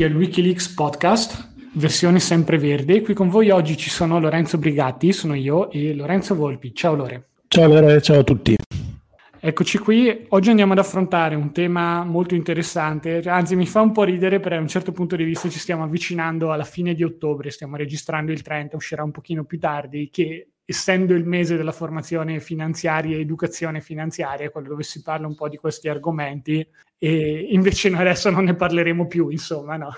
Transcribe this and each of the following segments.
Benvenuti al Wikileaks Podcast, versione sempre verde. Qui con voi oggi ci sono Lorenzo Brigatti, sono io, e Lorenzo Volpi. Ciao Lore. Ciao Lore, ciao a tutti. Eccoci qui, oggi andiamo ad affrontare un tema molto interessante, anzi mi fa un po' ridere perché a un certo punto di vista ci stiamo avvicinando alla fine di ottobre, stiamo registrando il 30, uscirà un pochino più tardi, che essendo il mese della formazione finanziaria e educazione finanziaria, quello dove si parla un po' di questi argomenti, e invece noi adesso non ne parleremo più, insomma, no.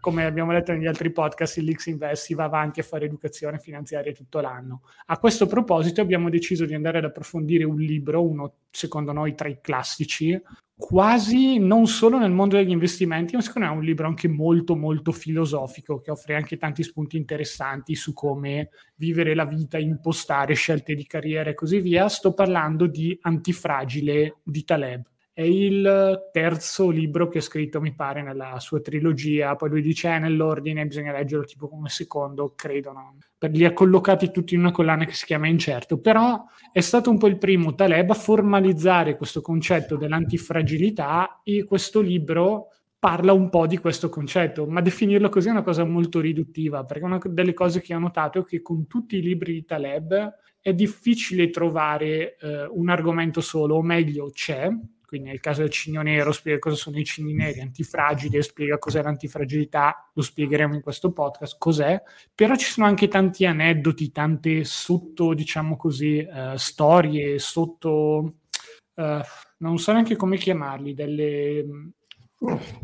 Come abbiamo letto negli altri podcast, il Lix Invest si va avanti a fare educazione finanziaria tutto l'anno. A questo proposito abbiamo deciso di andare ad approfondire un libro, uno secondo noi tra i classici, quasi non solo nel mondo degli investimenti, ma secondo me è un libro anche molto molto filosofico che offre anche tanti spunti interessanti su come vivere la vita, impostare scelte di carriera e così via. Sto parlando di Antifragile di Taleb. È il terzo libro che ha scritto, mi pare, nella sua trilogia. Poi lui dice, eh, nell'ordine, bisogna leggerlo tipo come secondo, credo, no? Per, li ha collocati tutti in una collana che si chiama Incerto. Però è stato un po' il primo Taleb a formalizzare questo concetto dell'antifragilità e questo libro parla un po' di questo concetto, ma definirlo così è una cosa molto riduttiva, perché una delle cose che ho notato è che con tutti i libri di Taleb è difficile trovare eh, un argomento solo, o meglio c'è, quindi nel caso del cigno nero spiega cosa sono i cigni neri, antifragili, spiega cos'è l'antifragilità, lo spiegheremo in questo podcast, cos'è, però ci sono anche tanti aneddoti, tante sotto, diciamo così, uh, storie, sotto, uh, non so neanche come chiamarli, delle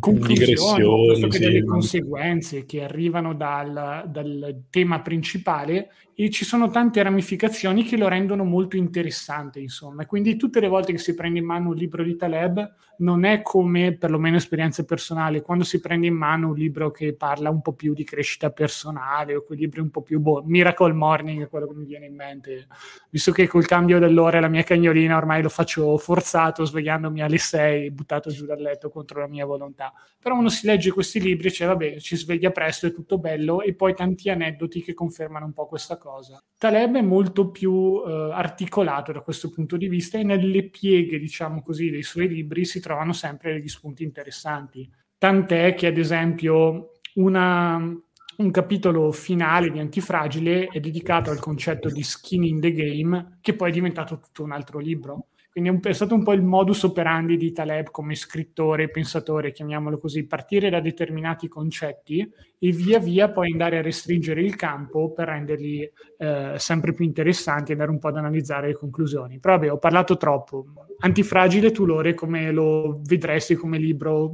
conclusioni, sì. delle conseguenze che arrivano dal, dal tema principale e ci sono tante ramificazioni che lo rendono molto interessante, insomma. Quindi tutte le volte che si prende in mano un libro di Taleb non è come, perlomeno esperienza personale, quando si prende in mano un libro che parla un po' più di crescita personale o quei libri un po' più, boh, Miracle Morning è quello che mi viene in mente, visto che col cambio dell'ora la mia cagnolina ormai lo faccio forzato, svegliandomi alle 6, buttato giù dal letto contro la mia volontà. Però uno si legge questi libri e dice, vabbè, ci sveglia presto, è tutto bello, e poi tanti aneddoti che confermano un po' questa cosa cosa. Taleb è molto più eh, articolato da questo punto di vista e nelle pieghe, diciamo così, dei suoi libri si trovano sempre degli spunti interessanti. Tant'è che, ad esempio, una, un capitolo finale di Antifragile è dedicato al concetto di skin in the game, che poi è diventato tutto un altro libro. Quindi è stato un po' il modus operandi di Taleb come scrittore, pensatore, chiamiamolo così, partire da determinati concetti e via via poi andare a restringere il campo per renderli eh, sempre più interessanti e andare un po' ad analizzare le conclusioni. Però vabbè, ho parlato troppo. Antifragile, tu Lore, come lo vedresti come libro?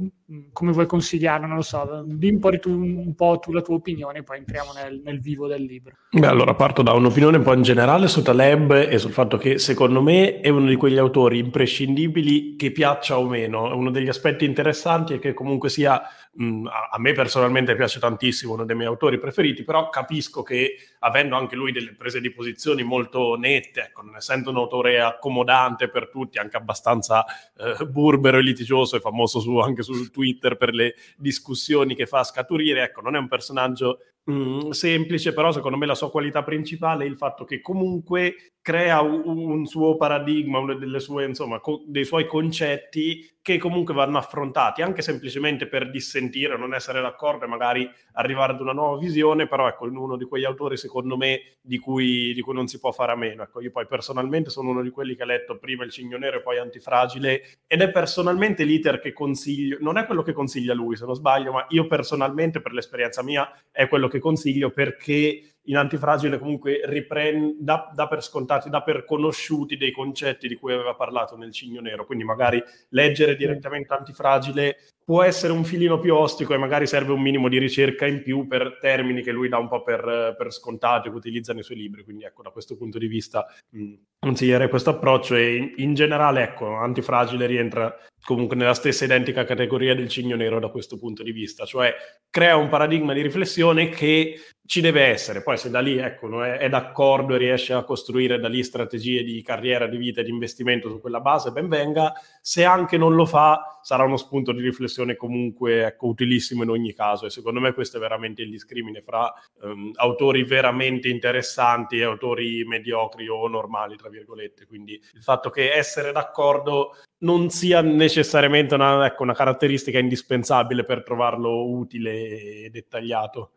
Come vuoi consigliarlo? Non lo so. Di un po', tu, un po' tu la tua opinione, poi entriamo nel, nel vivo del libro. Beh, allora parto da un'opinione un po' in generale su Taleb e sul fatto che secondo me è uno di quegli autori imprescindibili che piaccia o meno. Uno degli aspetti interessanti è che comunque sia mh, a me personalmente piace tantissimo, uno dei miei autori preferiti, però capisco che avendo anche lui delle prese di posizioni molto nette, ecco, non essendo un autore accomodante per tutti, anche abbastanza eh, burbero e litigioso, è famoso su, anche su Twitter per le discussioni che fa scaturire, ecco, non è un personaggio mh, semplice, però secondo me la sua qualità principale è il fatto che comunque crea un, un suo paradigma, sue, insomma, co- dei suoi concetti che comunque vanno affrontati anche semplicemente per dissentire, non essere d'accordo e magari arrivare ad una nuova visione, però ecco, uno di quegli autori secondo me di cui, di cui non si può fare a meno. Ecco, io poi personalmente sono uno di quelli che ha letto prima Il Cigno Nero e poi Antifragile ed è personalmente l'iter che consiglio, non è quello che consiglia lui se non sbaglio, ma io personalmente per l'esperienza mia è quello che consiglio perché in antifragile comunque riprende, dà, dà, per scontati, dà per conosciuti dei concetti di cui aveva parlato nel Cigno Nero, quindi magari leggere direttamente antifragile può essere un filino più ostico e magari serve un minimo di ricerca in più per termini che lui dà un po' per, per scontati che utilizza nei suoi libri, quindi ecco da questo punto di vista mh, consiglierei questo approccio e in, in generale ecco antifragile rientra comunque nella stessa identica categoria del Cigno Nero da questo punto di vista, cioè crea un paradigma di riflessione che ci deve essere. Poi se da lì ecco, è, è, d'accordo e riesce a costruire da lì strategie di carriera, di vita e di investimento su quella base, ben venga. Se anche non lo fa, sarà uno spunto di riflessione comunque ecco, utilissimo in ogni caso. E secondo me questo è veramente il discrimine fra um, autori veramente interessanti e autori mediocri o normali, tra virgolette. Quindi il fatto che essere d'accordo non sia necessariamente una, ecco, una caratteristica indispensabile per trovarlo utile e dettagliato.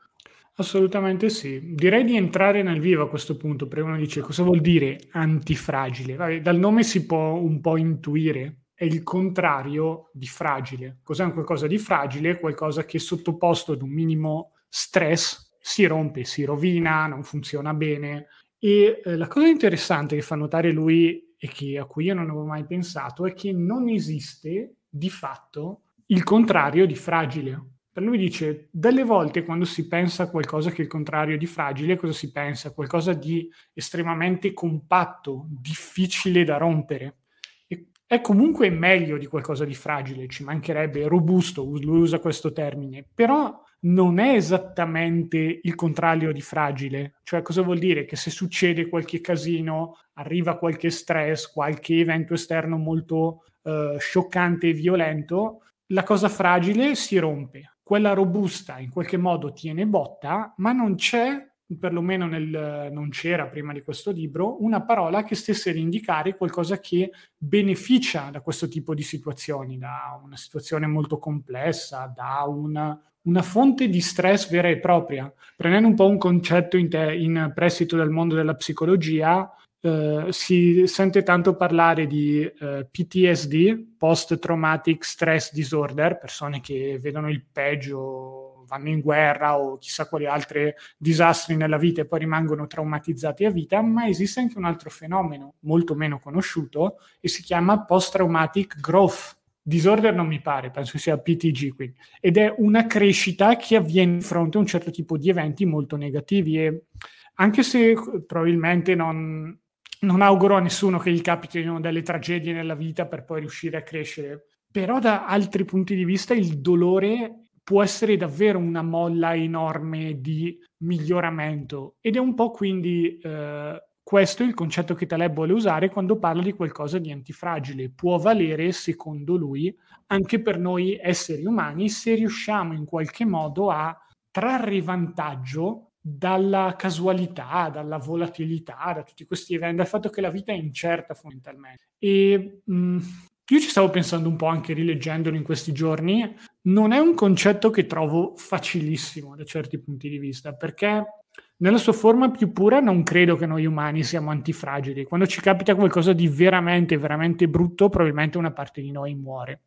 Assolutamente sì. Direi di entrare nel vivo a questo punto, perché uno dice cosa vuol dire antifragile? Vabbè, dal nome si può un po' intuire, è il contrario di fragile. Cos'è un qualcosa di fragile? Qualcosa che sottoposto ad un minimo stress si rompe, si rovina, non funziona bene. E eh, la cosa interessante che fa notare lui e che, a cui io non avevo mai pensato è che non esiste di fatto il contrario di fragile lui dice, delle volte quando si pensa a qualcosa che è il contrario di fragile, cosa si pensa? Qualcosa di estremamente compatto, difficile da rompere. E è comunque meglio di qualcosa di fragile, ci mancherebbe, robusto, lui usa questo termine, però non è esattamente il contrario di fragile. Cioè, cosa vuol dire? Che se succede qualche casino, arriva qualche stress, qualche evento esterno molto uh, scioccante e violento, la cosa fragile si rompe quella robusta in qualche modo tiene botta, ma non c'è, perlomeno nel, non c'era prima di questo libro, una parola che stesse ad indicare qualcosa che beneficia da questo tipo di situazioni, da una situazione molto complessa, da una, una fonte di stress vera e propria. Prendendo un po' un concetto in, te, in prestito dal mondo della psicologia, Uh, si sente tanto parlare di eh, PTSD, Post Traumatic Stress Disorder, persone che vedono il peggio, vanno in guerra o chissà quali altri disastri nella vita e poi rimangono traumatizzati a vita, ma esiste anche un altro fenomeno molto meno conosciuto e si chiama Post Traumatic Growth Disorder non mi pare, penso sia PTG quindi. Ed è una crescita che avviene di fronte a un certo tipo di eventi molto negativi e anche se probabilmente non, non auguro a nessuno che gli capitino delle tragedie nella vita per poi riuscire a crescere, però da altri punti di vista il dolore può essere davvero una molla enorme di miglioramento ed è un po' quindi eh, questo il concetto che Taleb vuole usare quando parla di qualcosa di antifragile. Può valere, secondo lui, anche per noi esseri umani se riusciamo in qualche modo a trarre vantaggio dalla casualità, dalla volatilità, da tutti questi eventi, dal fatto che la vita è incerta fondamentalmente. E mh, mm, io ci stavo pensando un po' anche rileggendolo in questi giorni, non è un concetto che trovo facilissimo da certi punti di vista, perché nella sua forma più pura non credo che noi umani siamo antifragili. Quando ci capita qualcosa di veramente, veramente brutto, probabilmente una parte di noi muore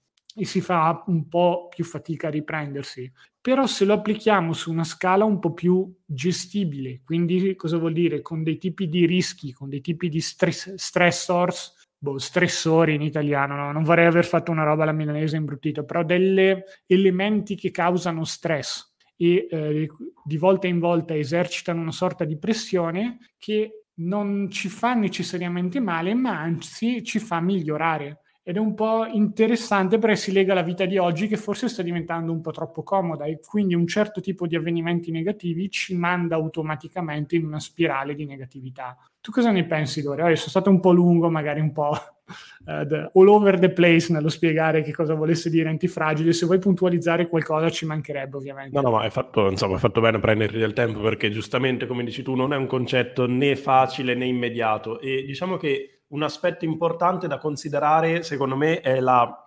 si fa un po' più fatica a riprendersi. Però se lo applichiamo su una scala un po' più gestibile, quindi cosa vuol dire? Con dei tipi di rischi, con dei tipi di stress, stressors, boh, stressori in italiano, no? non vorrei aver fatto una roba alla milanese imbruttita, però degli elementi che causano stress e eh, di volta in volta esercitano una sorta di pressione che non ci fa necessariamente male, ma anzi ci fa migliorare ed è un po' interessante perché si lega alla vita di oggi che forse sta diventando un po' troppo comoda e quindi un certo tipo di avvenimenti negativi ci manda automaticamente in una spirale di negatività. Tu cosa ne pensi, Dore? Oh, sono stato un po' lungo, magari un po' uh, all over the place nello spiegare che cosa volesse dire antifragile. Se vuoi puntualizzare qualcosa ci mancherebbe, ovviamente. No, no, ma hai fatto, insomma, hai fatto bene prenderti del tempo perché giustamente, come dici tu, non è un concetto né facile né immediato e diciamo che un aspetto importante da considerare, secondo me, è la,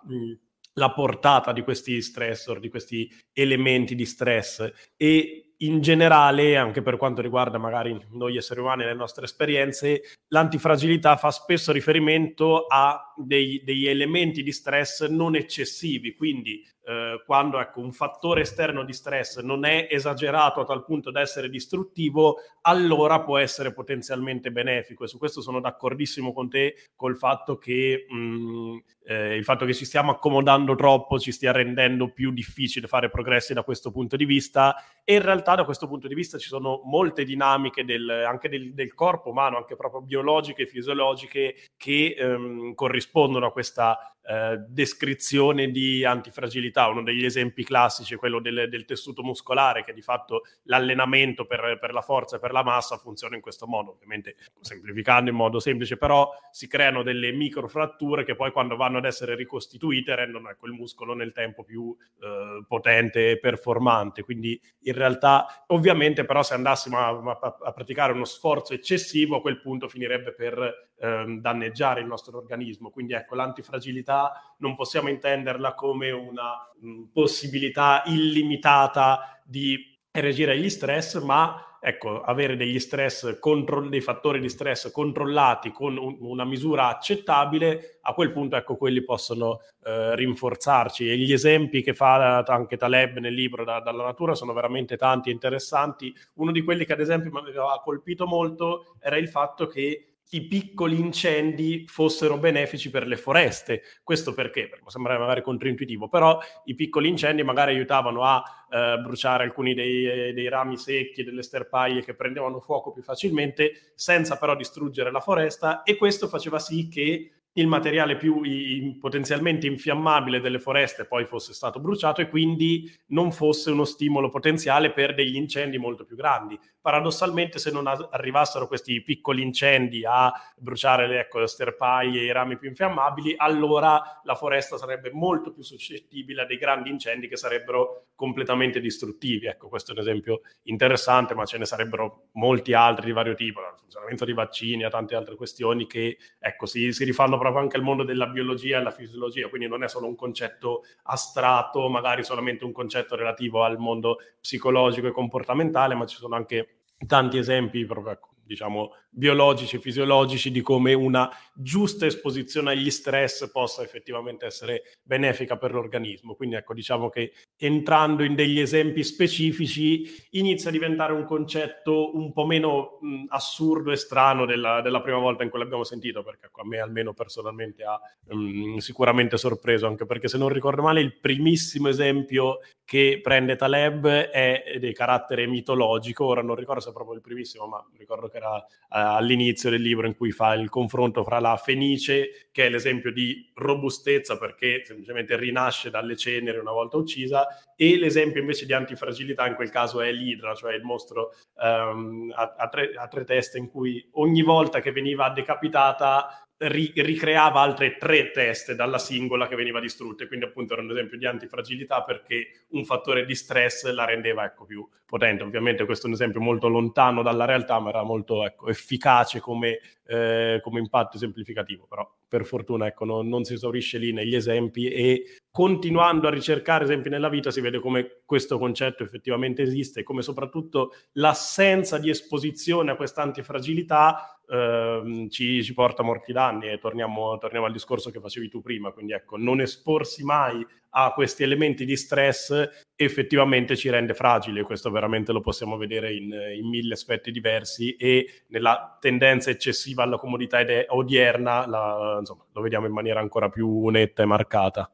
la portata di questi stressor, di questi elementi di stress. E in generale, anche per quanto riguarda magari noi esseri umani e le nostre esperienze, l'antifragilità fa spesso riferimento a dei, degli elementi di stress non eccessivi, quindi eh, quando ecco, un fattore esterno di stress non è esagerato a tal punto da essere distruttivo, allora può essere potenzialmente benefico. E su questo sono d'accordissimo con te col fatto che mh, mm, eh, il fatto che ci stiamo accomodando troppo ci stia rendendo più difficile fare progressi da questo punto di vista. E in realtà da questo punto di vista ci sono molte dinamiche del, anche del, del corpo umano, anche proprio biologiche fisiologiche, che ehm, corrispondono a questa eh, descrizione di antifragilità. Uno degli esempi classici è quello del, del tessuto muscolare, che di fatto l'allenamento per, per, la forza e per la massa funziona in questo modo, ovviamente semplificando in modo semplice, però si creano delle microfratture che poi quando vanno ad essere ricostituite rendono ecco, il muscolo nel tempo più eh, potente e performante. Quindi in realtà, ovviamente, però se andassimo a, a, a praticare uno sforzo eccessivo, a quel punto finirebbe per ehm, danneggiare il nostro organismo. Quindi ecco, l'antifragilità non possiamo intenderla come una mh, possibilità illimitata di reagire agli stress, ma ecco, avere degli stress, contro- dei fattori di stress controllati con un- una misura accettabile, a quel punto ecco, quelli possono eh, rinforzarci. E gli esempi che fa anche Taleb nel libro da- dalla natura sono veramente tanti e interessanti. Uno di quelli che ad esempio mi aveva colpito molto era il fatto che i piccoli incendi fossero benefici per le foreste. Questo perché? Perché sembra magari controintuitivo, però i piccoli incendi magari aiutavano a eh, bruciare alcuni dei, dei, rami secchi, delle sterpaglie che prendevano fuoco più facilmente, senza però distruggere la foresta e questo faceva sì che il materiale più in, potenzialmente infiammabile delle foreste poi fosse stato bruciato e quindi non fosse uno stimolo potenziale per degli incendi molto più grandi paradossalmente se non arrivassero questi piccoli incendi a bruciare le ecco, sterpaglie e i rami più infiammabili, allora la foresta sarebbe molto più suscettibile a dei grandi incendi che sarebbero completamente distruttivi. Ecco, questo è un esempio interessante, ma ce ne sarebbero molti altri di vario tipo, dal funzionamento di vaccini a tante altre questioni che ecco, si, si rifanno proprio anche al mondo della biologia e alla fisiologia, quindi non è solo un concetto astratto, magari solamente un concetto relativo al mondo psicologico e comportamentale, ma ci sono anche tanti esempi proprio ecco, diciamo, biologici e fisiologici di come una giusta esposizione agli stress possa effettivamente essere benefica per l'organismo. Quindi ecco, diciamo che entrando in degli esempi specifici inizia a diventare un concetto un po' meno mh, assurdo e strano della, della, prima volta in cui l'abbiamo sentito, perché ecco, a me almeno personalmente ha mh, sicuramente sorpreso, anche perché se non ricordo male il primissimo esempio che prende Taleb è di carattere mitologico, ora non ricordo se è proprio il primissimo, ma ricordo che era uh, all'inizio del libro in cui fa il confronto fra la Fenice, che è l'esempio di robustezza perché semplicemente rinasce dalle ceneri una volta uccisa, e l'esempio invece di antifragilità in quel caso è l'Idra, cioè il mostro um, a, a, tre, a tre teste in cui ogni volta che veniva decapitata ri- ricreava altre tre teste dalla singola che veniva distrutta, quindi appunto era un esempio di antifragilità perché un fattore di stress la rendeva ecco, più potente. Ovviamente questo è un esempio molto lontano dalla realtà, ma era molto ecco, efficace come, eh, come impatto esemplificativo, però per fortuna ecco, non, non, si esaurisce lì negli esempi e continuando a ricercare esempi nella vita si vede come questo concetto effettivamente esiste e come soprattutto l'assenza di esposizione a questa antifragilità ehm, ci, ci, porta morti danni e torniamo, torniamo, al discorso che facevi tu prima, quindi ecco, non esporsi mai a questi elementi di stress effettivamente ci rende fragili, questo veramente lo possiamo vedere in, in mille aspetti diversi e nella tendenza eccessiva alla comodità odierna la, insomma, lo vediamo in maniera ancora più netta e marcata.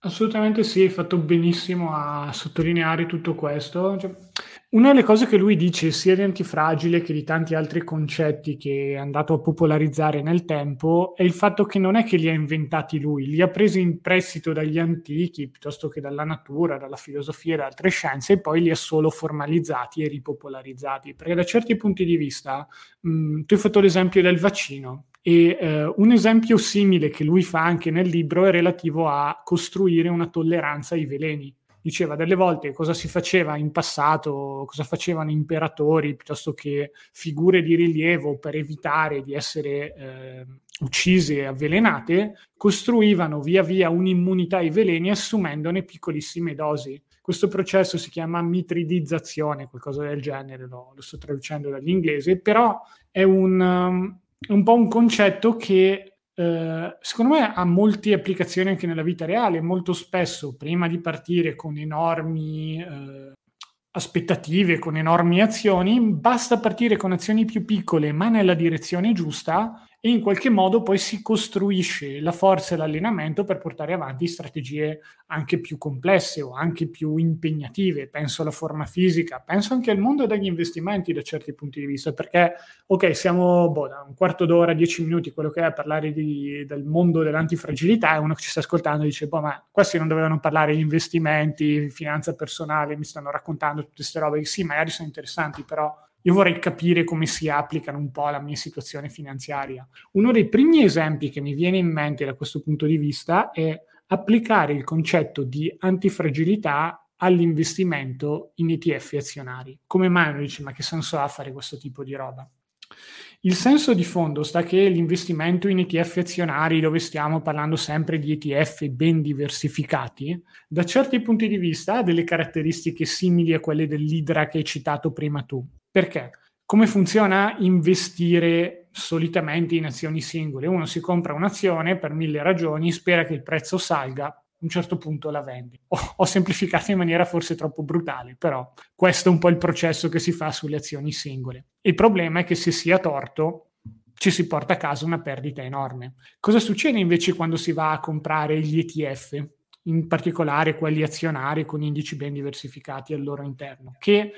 Assolutamente sì, hai fatto benissimo a sottolineare tutto questo. Cioè, una delle cose che lui dice sia di antifragile che di tanti altri concetti che è andato a popolarizzare nel tempo è il fatto che non è che li ha inventati lui, li ha presi in prestito dagli antichi piuttosto che dalla natura, dalla filosofia e da altre scienze e poi li ha solo formalizzati e ripopolarizzati. Perché da certi punti di vista, mh, tu hai fatto l'esempio del vaccino. E eh, un esempio simile che lui fa anche nel libro è relativo a costruire una tolleranza ai veleni diceva delle volte cosa si faceva in passato, cosa facevano imperatori piuttosto che figure di rilievo per evitare di essere eh, uccise e avvelenate, costruivano via via un'immunità ai veleni assumendone piccolissime dosi. Questo processo si chiama mitridizzazione, qualcosa del genere, lo, lo sto traducendo dall'inglese, però è un, um, un po' un concetto che eh, secondo me ha molte applicazioni anche nella vita reale. Molto spesso, prima di partire con enormi eh, aspettative, con enormi azioni, basta partire con azioni più piccole, ma nella direzione giusta, e in qualche modo poi si costruisce la forza e l'allenamento per portare avanti strategie anche più complesse o anche più impegnative. Penso alla forma fisica, penso anche al mondo degli investimenti da certi punti di vista, perché ok, siamo boh, da un quarto d'ora, dieci minuti, quello che è a parlare di, del mondo dell'antifragilità e uno che ci sta ascoltando dice, boh, ma questi non dovevano parlare di investimenti, finanza personale, mi stanno raccontando tutte queste robe, sì, magari sono interessanti, però io vorrei capire come si applicano un po' alla mia situazione finanziaria. Uno dei primi esempi che mi viene in mente da questo punto di vista è applicare il concetto di antifragilità all'investimento in ETF azionari. Come mai uno dice ma che senso ha fare questo tipo di roba? Il senso di fondo sta che l'investimento in ETF azionari, dove stiamo parlando sempre di ETF ben diversificati, da certi punti di vista ha delle caratteristiche simili a quelle dell'Idra che hai citato prima tu. Perché? Come funziona investire solitamente in azioni singole? Uno si compra un'azione per mille ragioni, spera che il prezzo salga, a un certo punto la vendi. Ho, ho, semplificato in maniera forse troppo brutale, però questo è un po' il processo che si fa sulle azioni singole. Il problema è che se si ha torto ci si porta a casa una perdita enorme. Cosa succede invece quando si va a comprare gli ETF? in particolare quelli azionari con indici ben diversificati al loro interno, che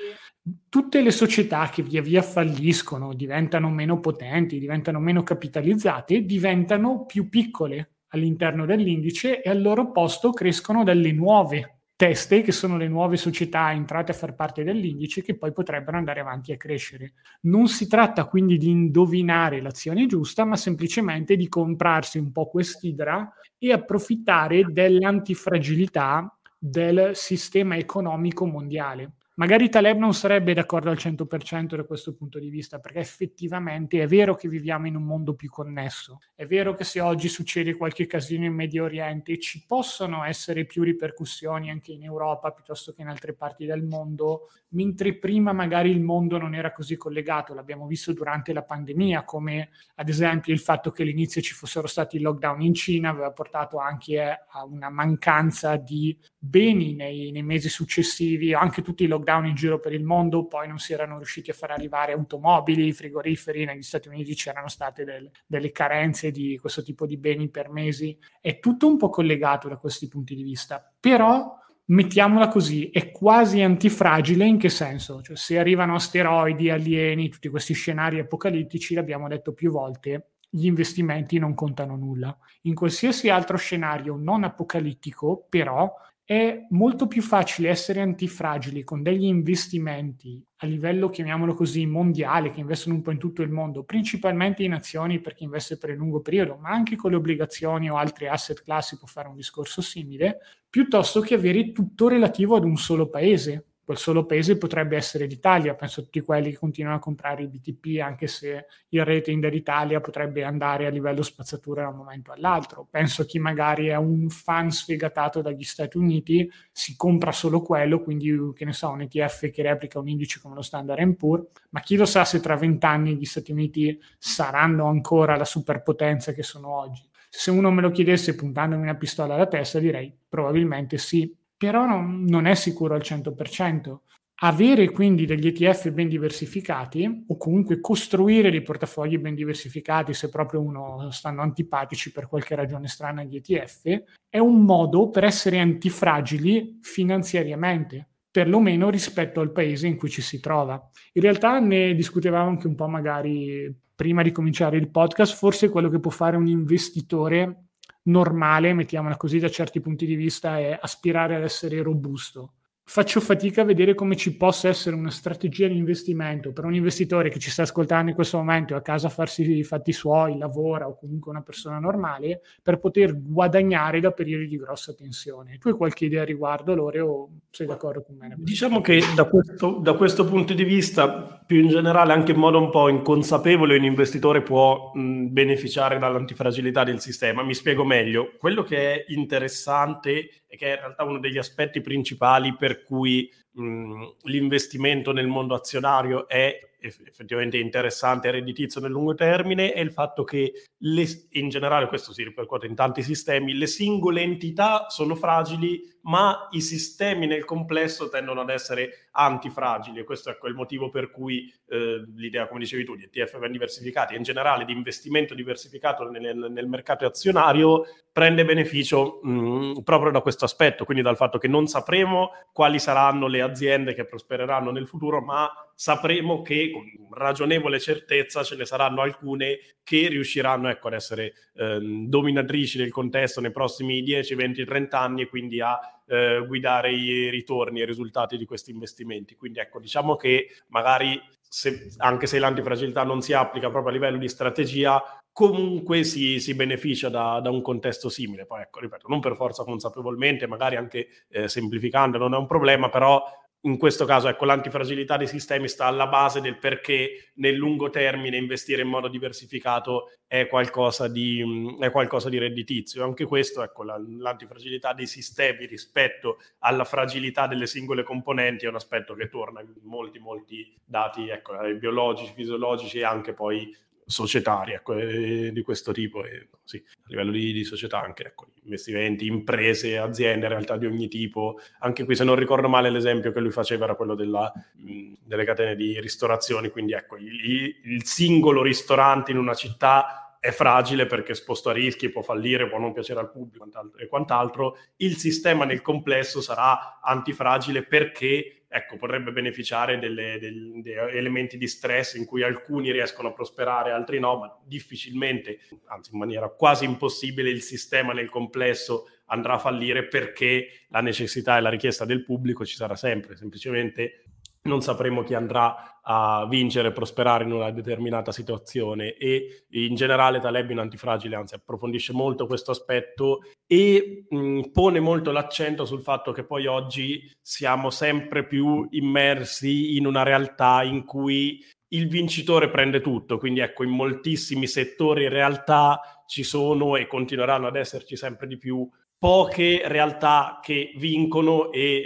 tutte le società che via via falliscono, diventano meno potenti, diventano meno capitalizzate, diventano più piccole all'interno dell'indice e al loro posto crescono delle nuove teste che sono le nuove società entrate a far parte dell'indice che poi potrebbero andare avanti a crescere. Non si tratta quindi di indovinare l'azione giusta, ma semplicemente di comprarsi un po' quest'idra e approfittare dell'antifragilità del sistema economico mondiale. Magari Taleb non sarebbe d'accordo al 100% da questo punto di vista, perché effettivamente è vero che viviamo in un mondo più connesso, è vero che se oggi succede qualche casino in Medio Oriente ci possono essere più ripercussioni anche in Europa piuttosto che in altre parti del mondo, mentre prima magari il mondo non era così collegato, l'abbiamo visto durante la pandemia, come ad esempio il fatto che all'inizio ci fossero stati i lockdown in Cina aveva portato anche a una mancanza di beni nei, nei mesi successivi, anche tutti i lockdown in giro per il mondo, poi non si erano riusciti a far arrivare automobili, frigoriferi, negli Stati Uniti c'erano state del, delle carenze di questo tipo di beni per mesi, è tutto un po' collegato da questi punti di vista, però mettiamola così, è quasi antifragile in che senso? Cioè, se arrivano asteroidi, alieni, tutti questi scenari apocalittici, l'abbiamo detto più volte, gli investimenti non contano nulla. In qualsiasi altro scenario non apocalittico, però, è molto più facile essere antifragili con degli investimenti a livello, chiamiamolo così, mondiale, che investono un po' in tutto il mondo, principalmente in azioni per chi investe per il lungo periodo, ma anche con le obbligazioni o altri asset classi può fare un discorso simile, piuttosto che avere tutto relativo ad un solo paese quel solo paese potrebbe essere l'Italia. Penso a tutti quelli che continuano a comprare i BTP, anche se il rating dell'Italia potrebbe andare a livello spazzatura da un momento all'altro. Penso a chi magari è un fan sfegatato dagli Stati Uniti, si compra solo quello, quindi che ne so, un ETF che replica un indice come lo Standard Poor's, ma chi lo sa se tra vent'anni gli Stati Uniti saranno ancora la superpotenza che sono oggi. Se uno me lo chiedesse puntandomi una pistola alla testa, direi probabilmente sì, però non, non è sicuro al 100%. Avere quindi degli ETF ben diversificati o comunque costruire dei portafogli ben diversificati se proprio uno stanno antipatici per qualche ragione strana agli ETF è un modo per essere antifragili finanziariamente perlomeno rispetto al paese in cui ci si trova. In realtà ne discutevamo anche un po' magari prima di cominciare il podcast, forse quello che può fare un investitore normale, mettiamola così da certi punti di vista, è aspirare ad essere robusto faccio fatica a vedere come ci possa essere una strategia di investimento per un investitore che ci sta ascoltando in questo momento a casa farsi i fatti suoi, lavora o comunque una persona normale, per poter guadagnare da periodi di grossa tensione. Tu hai qualche idea a riguardo, Lore, o sei d'accordo con me? Diciamo che da questo, da questo punto di vista, più in generale, anche in modo un po' inconsapevole, un investitore può mh, beneficiare dall'antifragilità del sistema. Mi spiego meglio. Quello che è interessante e che è in realtà uno degli aspetti principali per cui l'investimento nel mondo azionario è effettivamente interessante e redditizio nel lungo termine è il fatto che le, in generale, questo si ripercuote in tanti sistemi, le singole entità sono fragili, ma i sistemi nel complesso tendono ad essere antifragili e questo è il motivo per cui eh, l'idea, come dicevi tu, di ETF ben diversificati e in generale di investimento diversificato nel, nel mercato azionario prende beneficio mh, mm, proprio da questo aspetto, quindi dal fatto che non sapremo quali saranno le aziende che prospereranno nel futuro, ma sapremo che con ragionevole certezza ce ne saranno alcune che riusciranno ecco, ad essere eh, dominatrici del contesto nei prossimi 10, 20, 30 anni e quindi a eh, guidare i ritorni e i risultati di questi investimenti. Quindi ecco, diciamo che magari se, anche se l'antifragilità non si applica proprio a livello di strategia, comunque si, si beneficia da, da, un contesto simile. Poi ecco, ripeto, non per forza consapevolmente, magari anche eh, semplificando non è un problema, però in questo caso ecco, l'antifragilità dei sistemi sta alla base del perché nel lungo termine investire in modo diversificato è qualcosa di, è qualcosa di redditizio. Anche questo, ecco, la, l'antifragilità dei sistemi rispetto alla fragilità delle singole componenti è un aspetto che torna in molti, molti dati ecco, biologici, fisiologici e anche poi societarie ecco, di questo tipo, e, sì, a livello di, di società anche ecco, investimenti, imprese, aziende, realtà di ogni tipo. Anche qui, se non ricordo male, l'esempio che lui faceva era quello della, delle catene di ristorazioni, quindi ecco, il, il singolo ristorante in una città è fragile perché è esposto a rischi, può fallire, può non piacere al pubblico e quant'altro. Il sistema nel complesso sarà antifragile perché ecco, potrebbe beneficiare degli elementi di stress in cui alcuni riescono a prosperare, altri no, ma difficilmente, anzi in maniera quasi impossibile, il sistema nel complesso andrà a fallire perché la necessità e la richiesta del pubblico ci sarà sempre, semplicemente non sapremo chi andrà a vincere e prosperare in una determinata situazione. E in generale Taleb in Antifragile anzi approfondisce molto questo aspetto e mh, pone molto l'accento sul fatto che poi oggi siamo sempre più immersi in una realtà in cui il vincitore prende tutto, quindi ecco in moltissimi settori in realtà ci sono e continueranno ad esserci sempre di più poche realtà che vincono e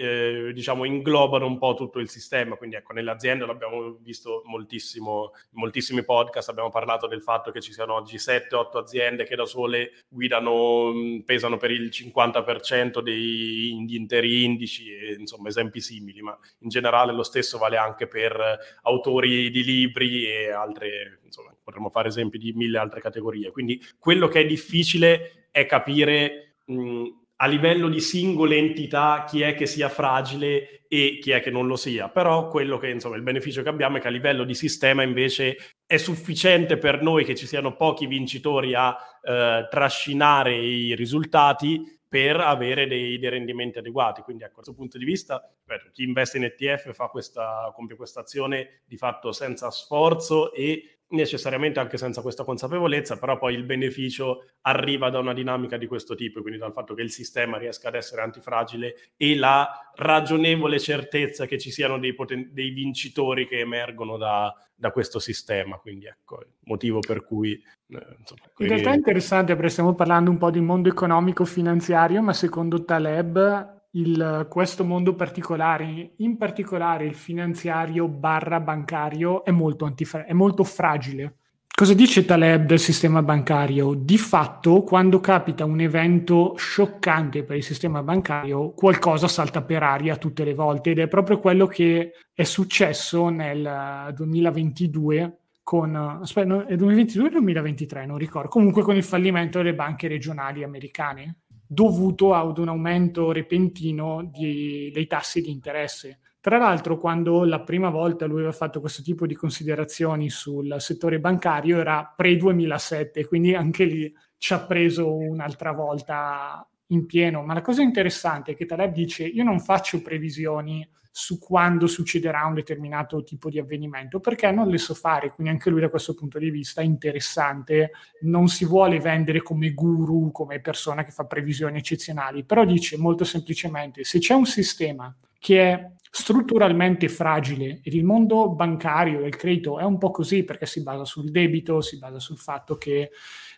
eh, diciamo inglobano un po' tutto il sistema. Quindi ecco, nelle aziende l'abbiamo visto moltissimo, in moltissimi podcast, abbiamo parlato del fatto che ci siano oggi 7-8 aziende che da sole guidano, mm, pesano per il 50% degli interi indici e insomma esempi simili, ma in generale lo stesso vale anche per autori di libri e altre, insomma potremmo fare esempi di mille altre categorie. Quindi quello che è difficile è capire mh, a livello di singole entità chi è che sia fragile e chi è che non lo sia. Però quello che, insomma, il beneficio che abbiamo è che a livello di sistema invece è sufficiente per noi che ci siano pochi vincitori a eh, trascinare i risultati per avere dei, dei, rendimenti adeguati. Quindi, a questo punto di vista, ripeto, chi investe in ETF fa questa, compie questa azione di fatto senza sforzo e necessariamente anche senza questa consapevolezza, però poi il beneficio arriva da una dinamica di questo tipo, quindi dal fatto che il sistema riesca ad essere antifragile e la ragionevole certezza che ci siano dei, poten- dei vincitori che emergono da, da, questo sistema. Quindi ecco il motivo per cui... Eh, insomma. In realtà è interessante perché stiamo parlando un po' di mondo economico-finanziario, ma secondo Taleb il, questo mondo particolare, in particolare il finanziario barra bancario, è molto, antifra- è molto fragile. Cosa dice Taleb del sistema bancario? Di fatto, quando capita un evento scioccante per il sistema bancario, qualcosa salta per aria tutte le volte ed è proprio quello che è successo nel 2022 con, aspetta, no, è 2022 o 2023, non ricordo, comunque con il fallimento delle banche regionali americane dovuto ad un aumento repentino di, dei tassi di interesse. Tra l'altro, quando la prima volta lui aveva fatto questo tipo di considerazioni sul settore bancario era pre-2007, quindi anche lì ci ha preso un'altra volta in pieno. Ma la cosa interessante è che Taleb dice: Io non faccio previsioni su quando succederà un determinato tipo di avvenimento, perché non le so fare, quindi anche lui da questo punto di vista è interessante, non si vuole vendere come guru, come persona che fa previsioni eccezionali, però dice molto semplicemente se c'è un sistema che è strutturalmente fragile ed il mondo bancario del credito è un po' così perché si basa sul debito, si basa sul fatto che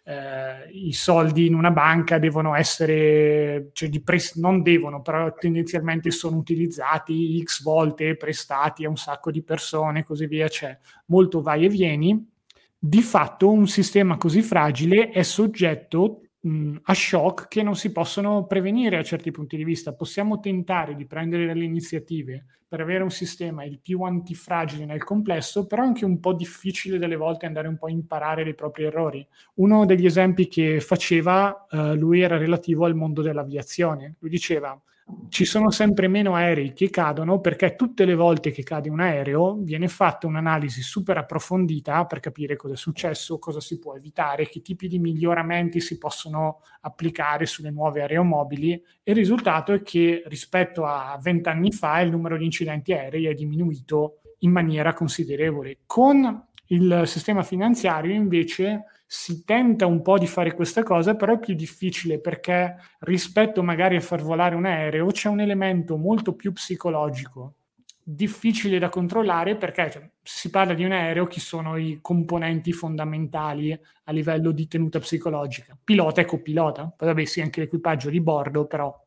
eh, i soldi in una banca devono essere, cioè pres- non devono, però tendenzialmente sono utilizzati x volte, prestati a un sacco di persone così via, c'è molto vai e vieni. Di fatto un sistema così fragile è soggetto mh, a shock che non si possono prevenire a certi punti di vista. Possiamo tentare di prendere delle iniziative per avere un sistema il più antifragile nel complesso, però anche un po' difficile delle volte andare un po' a imparare dei propri errori. Uno degli esempi che faceva uh, lui era relativo al mondo dell'aviazione. Lui diceva ci sono sempre meno aerei che cadono perché tutte le volte che cade un aereo viene fatta un'analisi super approfondita per capire cosa è successo, cosa si può evitare, che tipi di miglioramenti si possono applicare sulle nuove aeromobili e il risultato è che rispetto a vent'anni fa il numero di incidenti aerei è diminuito in maniera considerevole. Con il sistema finanziario invece si tenta un po' di fare questa cosa, però è più difficile perché rispetto magari a far volare un aereo c'è un elemento molto più psicologico, difficile da controllare perché cioè, si parla di un aereo chi sono i componenti fondamentali a livello di tenuta psicologica? Pilota e copilota, poi vabbè sì anche l'equipaggio di bordo, però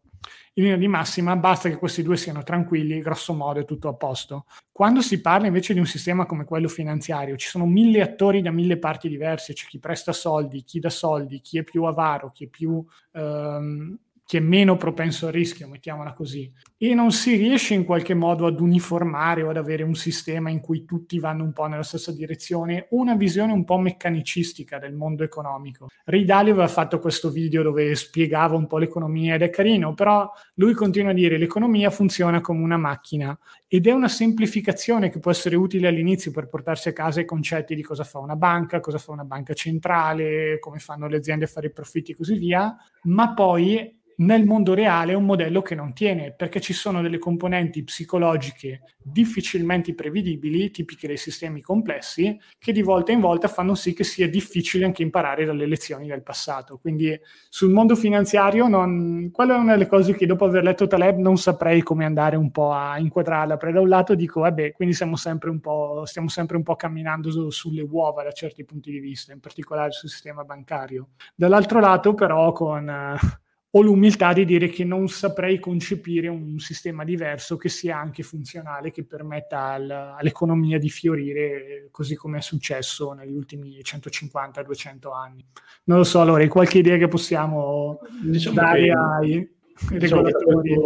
in linea di massima basta che questi due siano tranquilli, grosso modo è tutto a posto. Quando si parla invece di un sistema come quello finanziario, ci sono mille attori da mille parti diverse, c'è chi presta soldi, chi dà soldi, chi è più avaro, chi è più ehm, chi è meno propenso al rischio, mettiamola così, e non si riesce in qualche modo ad uniformare o ad avere un sistema in cui tutti vanno un po' nella stessa direzione, una visione un po' meccanicistica del mondo economico. Ray Dalio aveva fatto questo video dove spiegava un po' l'economia ed è carino, però lui continua a dire l'economia funziona come una macchina ed è una semplificazione che può essere utile all'inizio per portarsi a casa i concetti di cosa fa una banca, cosa fa una banca centrale, come fanno le aziende a fare i profitti e così via, ma poi nel mondo reale è un modello che non tiene perché ci sono delle componenti psicologiche difficilmente prevedibili, tipiche dei sistemi complessi, che di volta in volta fanno sì che sia difficile anche imparare dalle lezioni del passato. Quindi sul mondo finanziario, non... quella è una delle cose che dopo aver letto Taleb non saprei come andare un po' a inquadrarla, perché da un lato dico, vabbè, quindi siamo sempre un po', stiamo sempre un po' camminando su, sulle uova da certi punti di vista, in particolare sul sistema bancario. Dall'altro lato però con ho l'umiltà di dire che non saprei concepire un sistema diverso che sia anche funzionale, che permetta al, all'economia di fiorire così come è successo negli ultimi 150-200 anni. Non lo so, allora, hai qualche idea che possiamo diciamo dare che, ai diciamo regolatori e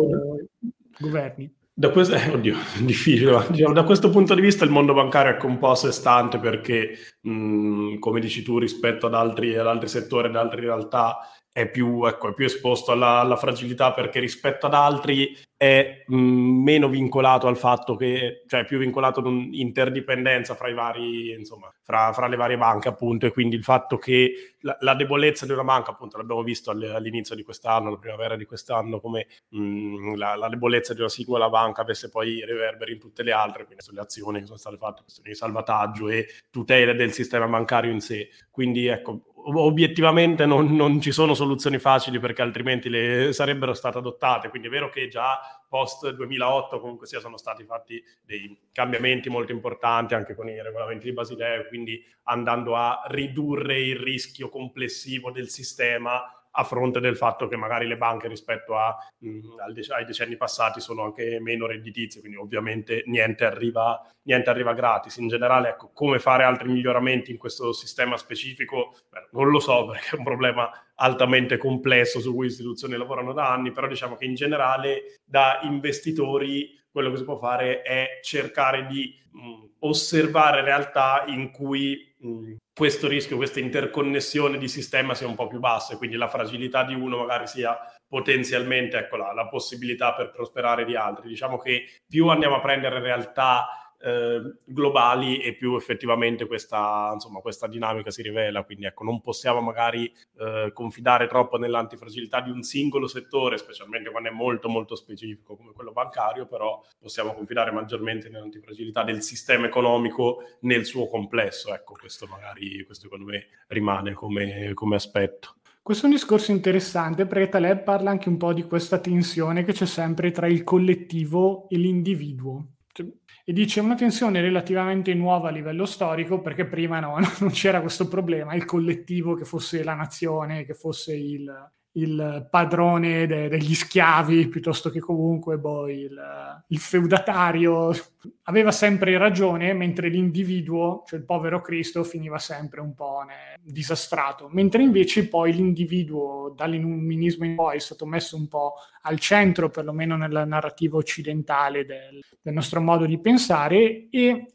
governi? Da questo, eh, oddio, difficile, diciamo, da questo punto di vista il mondo bancario è un po' a sé stante perché, mh, come dici tu, rispetto ad altri, ad altri settori, ad altre realtà, è più, ecco, è più esposto alla, alla, fragilità perché rispetto ad altri è meno vincolato al fatto che, cioè è più vincolato ad un'interdipendenza fra i vari, insomma, fra, fra, le varie banche appunto e quindi il fatto che la, la debolezza di una banca appunto l'abbiamo visto all'inizio di quest'anno, la primavera di quest'anno, come mh, la, la, debolezza di una singola banca avesse poi riverberi in tutte le altre, quindi sulle azioni che sono state fatte, questioni di salvataggio e tutela del sistema bancario in sé. Quindi ecco, obiettivamente non, non, ci sono soluzioni facili perché altrimenti le sarebbero state adottate. Quindi è vero che già post 2008 comunque sia sono stati fatti dei cambiamenti molto importanti anche con i regolamenti di Basilea, quindi andando a ridurre il rischio complessivo del sistema a fronte del fatto che magari le banche rispetto a, mh, mm, ai decenni passati sono anche meno redditizie, quindi ovviamente niente arriva, niente arriva gratis. In generale, ecco, come fare altri miglioramenti in questo sistema specifico, beh, non lo so perché è un problema altamente complesso su cui le istituzioni lavorano da anni, però diciamo che in generale da investitori quello che si può fare è cercare di mh, mm, osservare realtà in cui mh, mm, questo rischio, questa interconnessione di sistema sia un po' più bassa e quindi la fragilità di uno magari sia potenzialmente ecco, la, la possibilità per prosperare di altri. Diciamo che più andiamo a prendere realtà eh, globali e più effettivamente questa, insomma, questa dinamica si rivela. Quindi ecco, non possiamo magari eh, confidare troppo nell'antifragilità di un singolo settore, specialmente quando è molto molto specifico come quello bancario, però possiamo confidare maggiormente nell'antifragilità del sistema economico nel suo complesso. Ecco, questo magari, questo secondo me rimane come, come aspetto. Questo è un discorso interessante perché Taleb parla anche un po' di questa tensione che c'è sempre tra il collettivo e l'individuo. E dice una tensione relativamente nuova a livello storico perché prima no, non c'era questo problema, il collettivo che fosse la nazione, che fosse il, il padrone de- degli schiavi piuttosto che comunque boh, il, il, feudatario. Aveva sempre ragione mentre l'individuo, cioè il povero Cristo, finiva sempre un po' disastrato. Mentre invece poi l'individuo dall'illuminismo in poi è stato messo un po' al centro perlomeno nella narrativa occidentale del, del nostro modo di pensare e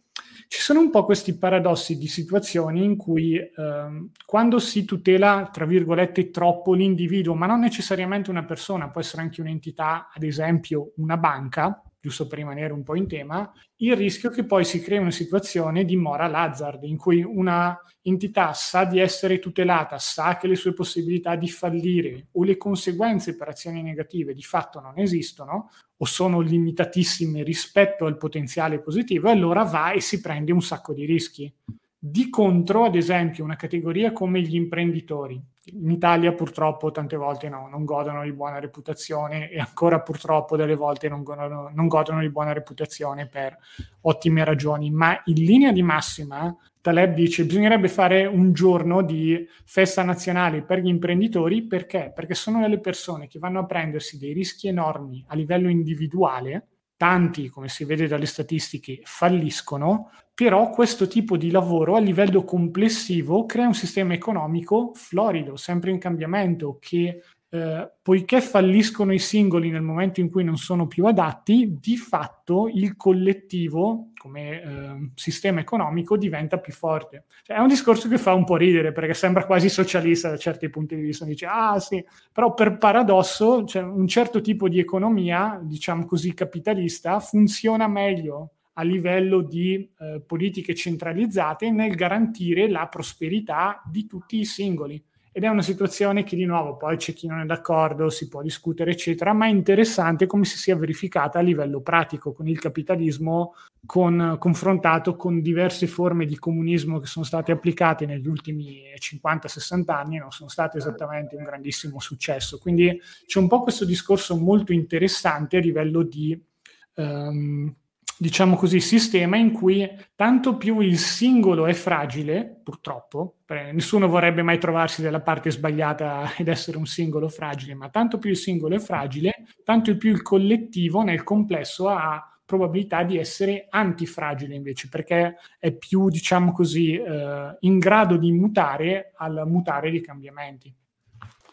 ci sono un po' questi paradossi di situazioni in cui ehm, quando si tutela, tra virgolette, troppo l'individuo, ma non necessariamente una persona, può essere anche un'entità, ad esempio una banca, giusto per rimanere un po' in tema, il rischio che poi si crei una situazione di moral hazard, in cui una entità sa di essere tutelata, sa che le sue possibilità di fallire o le conseguenze per azioni negative di fatto non esistono o sono limitatissime rispetto al potenziale positivo, e allora va e si prende un sacco di rischi. Di contro, ad esempio, una categoria come gli imprenditori, in Italia purtroppo tante volte no, non godono di buona reputazione e ancora purtroppo delle volte non godono, non godono di buona reputazione per ottime ragioni, ma in linea di massima Taleb dice bisognerebbe fare un giorno di festa nazionale per gli imprenditori perché? Perché sono delle persone che vanno a prendersi dei rischi enormi a livello individuale tanti, come si vede dalle statistiche, falliscono, però questo tipo di lavoro a livello complessivo crea un sistema economico florido, sempre in cambiamento, che eh, poiché falliscono i singoli nel momento in cui non sono più adatti, di fatto il collettivo come eh, sistema economico diventa più forte. Cioè, è un discorso che fa un po' ridere perché sembra quasi socialista da certi punti di vista. Dice, ah sì, però per paradosso cioè, un certo tipo di economia, diciamo così, capitalista, funziona meglio a livello di eh, politiche centralizzate nel garantire la prosperità di tutti i singoli ed è una situazione che di nuovo poi c'è chi non è d'accordo, si può discutere eccetera, ma è interessante come si sia verificata a livello pratico con il capitalismo con, confrontato con diverse forme di comunismo che sono state applicate negli ultimi 50-60 anni e non sono state esattamente un grandissimo successo. Quindi c'è un po' questo discorso molto interessante a livello di... Um, diciamo così, sistema in cui tanto più il singolo è fragile, purtroppo, nessuno vorrebbe mai trovarsi dalla parte sbagliata ed essere un singolo fragile, ma tanto più il singolo è fragile, tanto più il collettivo nel complesso ha probabilità di essere antifragile invece, perché è più, diciamo così, eh, in grado di mutare al mutare dei cambiamenti.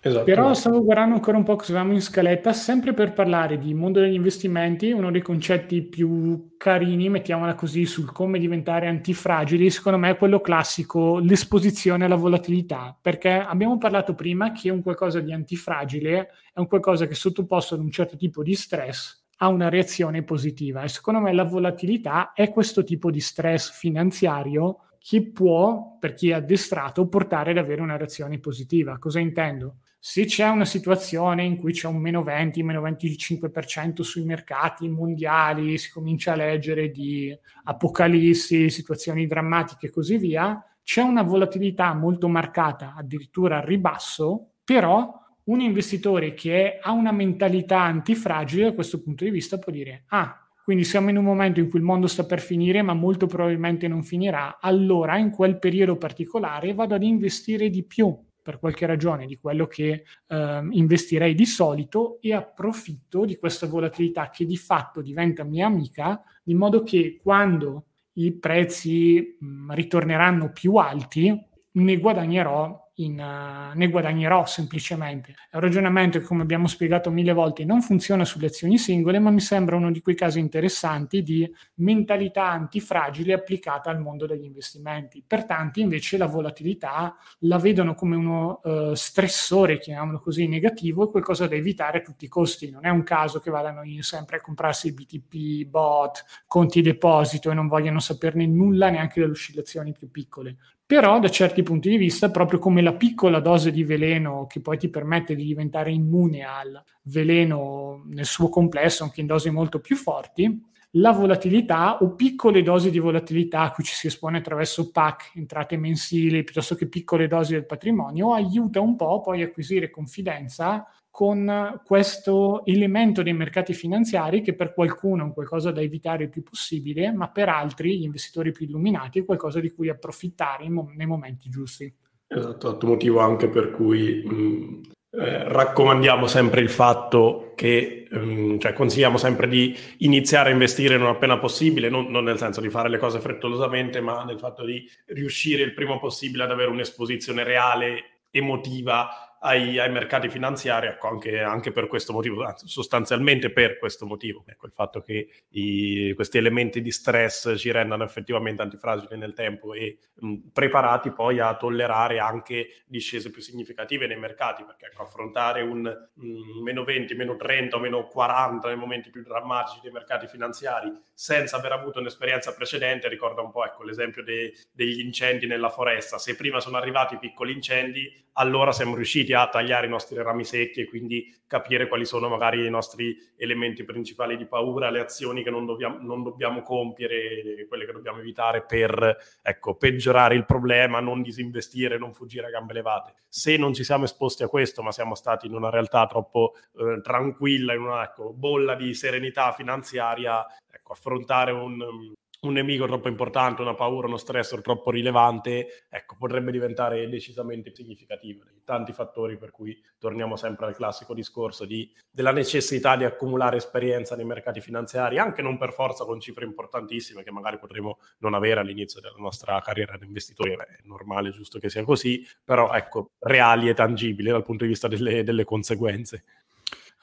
Esatto. Però stavo guardando ancora un po' cosa avevamo in scaletta, sempre per parlare di mondo degli investimenti, uno dei concetti più carini, mettiamola così, sul come diventare antifragili, secondo me è quello classico, l'esposizione alla volatilità, perché abbiamo parlato prima che un qualcosa di antifragile è un qualcosa che sottoposto ad un certo tipo di stress ha una reazione positiva e secondo me la volatilità è questo tipo di stress finanziario che può, per chi è addestrato, portare ad avere una reazione positiva. Cosa intendo? Se c'è una situazione in cui c'è un meno 20, meno 25% sui mercati mondiali, si comincia a leggere di apocalissi, situazioni drammatiche e così via, c'è una volatilità molto marcata, addirittura al ribasso, però un investitore che ha una mentalità antifragile da questo punto di vista può dire, ah, quindi siamo in un momento in cui il mondo sta per finire, ma molto probabilmente non finirà, allora in quel periodo particolare vado ad investire di più per qualche ragione di quello che eh, investirei di solito e approfitto di questa volatilità che di fatto diventa mia amica, di modo che quando i prezzi mh, ritorneranno più alti, ne guadagnerò in, uh, ne guadagnerò semplicemente. È un ragionamento che, come abbiamo spiegato mille volte, non funziona sulle azioni singole, ma mi sembra uno di quei casi interessanti di mentalità antifragile applicata al mondo degli investimenti. Per tanti, invece, la volatilità la vedono come uno uh, stressore, chiamiamolo così, negativo e qualcosa da evitare a tutti i costi. Non è un caso che vadano sempre a comprarsi BTP, bot, conti deposito e non vogliano saperne nulla neanche delle oscillazioni più piccole però da certi punti di vista, proprio come la piccola dose di veleno che poi ti permette di diventare immune al veleno nel suo complesso, anche in dosi molto più forti, la volatilità o piccole dosi di volatilità a cui ci si espone attraverso PAC, entrate mensili, piuttosto che piccole dosi del patrimonio, aiuta un po' poi a acquisire confidenza con questo elemento dei mercati finanziari che per qualcuno è un qualcosa da evitare il più possibile, ma per altri, gli investitori più illuminati, è qualcosa di cui approfittare mo- nei momenti giusti. Esatto, motivo anche per cui mh, eh, raccomandiamo sempre il fatto che, um, cioè consigliamo sempre di iniziare a investire non appena possibile, non, non, nel senso di fare le cose frettolosamente, ma nel fatto di riuscire il prima possibile ad avere un'esposizione reale, emotiva ai, ai mercati finanziari, ecco, anche, anche, per questo motivo, sostanzialmente per questo motivo, ecco, il fatto che i, questi elementi di stress ci rendano effettivamente antifragili nel tempo e mh, preparati poi a tollerare anche discese più significative nei mercati, perché ecco, affrontare un mh, meno 20, meno 30 o meno 40 nei momenti più drammatici dei mercati finanziari senza aver avuto un'esperienza precedente, ricorda un po' ecco, l'esempio de, degli incendi nella foresta, se prima sono arrivati piccoli incendi, allora siamo riusciti a tagliare i nostri rami secchi e quindi capire quali sono magari i nostri elementi principali di paura, le azioni che non dobbiamo, non dobbiamo compiere, quelle che dobbiamo evitare per ecco, peggiorare il problema, non disinvestire, non fuggire a gambe levate. Se non ci siamo esposti a questo, ma siamo stati in una realtà troppo eh, tranquilla, in una ecco, bolla di serenità finanziaria, ecco, affrontare un, un nemico troppo importante, una paura, uno stressor troppo rilevante, ecco, potrebbe diventare decisamente significativo. Tanti fattori per cui torniamo sempre al classico discorso di, della necessità di accumulare esperienza nei mercati finanziari, anche non per forza con cifre importantissime che magari potremo non avere all'inizio della nostra carriera di investitori, Beh, è normale, giusto che sia così, però ecco, reali e tangibili dal punto di vista delle, delle conseguenze.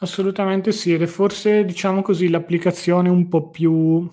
Assolutamente sì, ed è forse, diciamo così, l'applicazione un po' più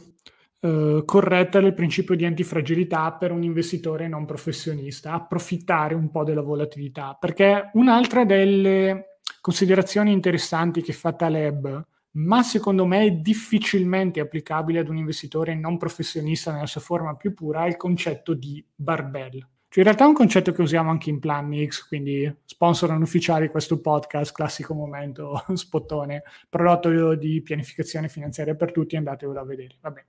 eh, corretta del principio di antifragilità per un investitore non professionista, approfittare un po' della volatilità, perché un'altra delle considerazioni interessanti che fa Taleb, ma secondo me è difficilmente applicabile ad un investitore non professionista nella sua forma più pura, è il concetto di barbell. Cioè, in realtà è un concetto che usiamo anche in Planmix, quindi sponsor non ufficiali questo podcast, classico momento spottone, prodotto di pianificazione finanziaria per tutti, andatevelo a vedere. Vabbè.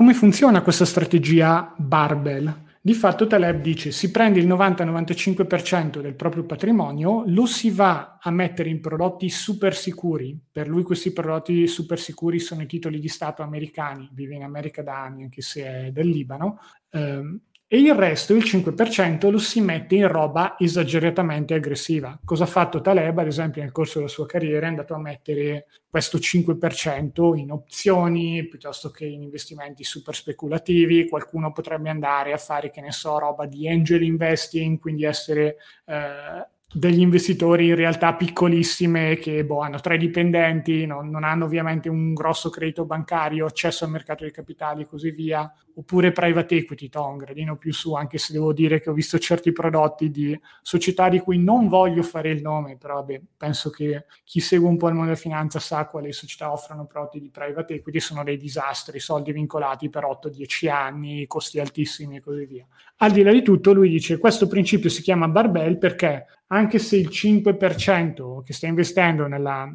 Come funziona questa strategia barbell? Di fatto Taleb dice si prende il 90-95% del proprio patrimonio, lo si va a mettere in prodotti super sicuri. Per lui questi prodotti super sicuri sono i titoli di Stato americani, vive in America da anni anche se è del Libano, ehm, e il resto, il 5%, lo si mette in roba esageratamente aggressiva. Cosa ha fatto Taleb, ad esempio, nel corso della sua carriera? È andato a mettere questo 5% in opzioni piuttosto che in investimenti super speculativi. Qualcuno potrebbe andare a fare, che ne so, roba di angel investing, quindi essere... Eh, degli investitori in realtà piccolissime che boh, hanno tre dipendenti, non, non, hanno ovviamente un grosso credito bancario, accesso al mercato dei capitali e così via, oppure private equity, to, un gradino più su, anche se devo dire che ho visto certi prodotti di società di cui non voglio fare il nome, però vabbè, penso che chi segue un po' il mondo della finanza sa quali società offrono prodotti di private equity, sono dei disastri, soldi vincolati per 8-10 anni, costi altissimi e così via. Al di là di tutto, lui dice questo principio si chiama barbell perché anche se il 5% che stai investendo nella,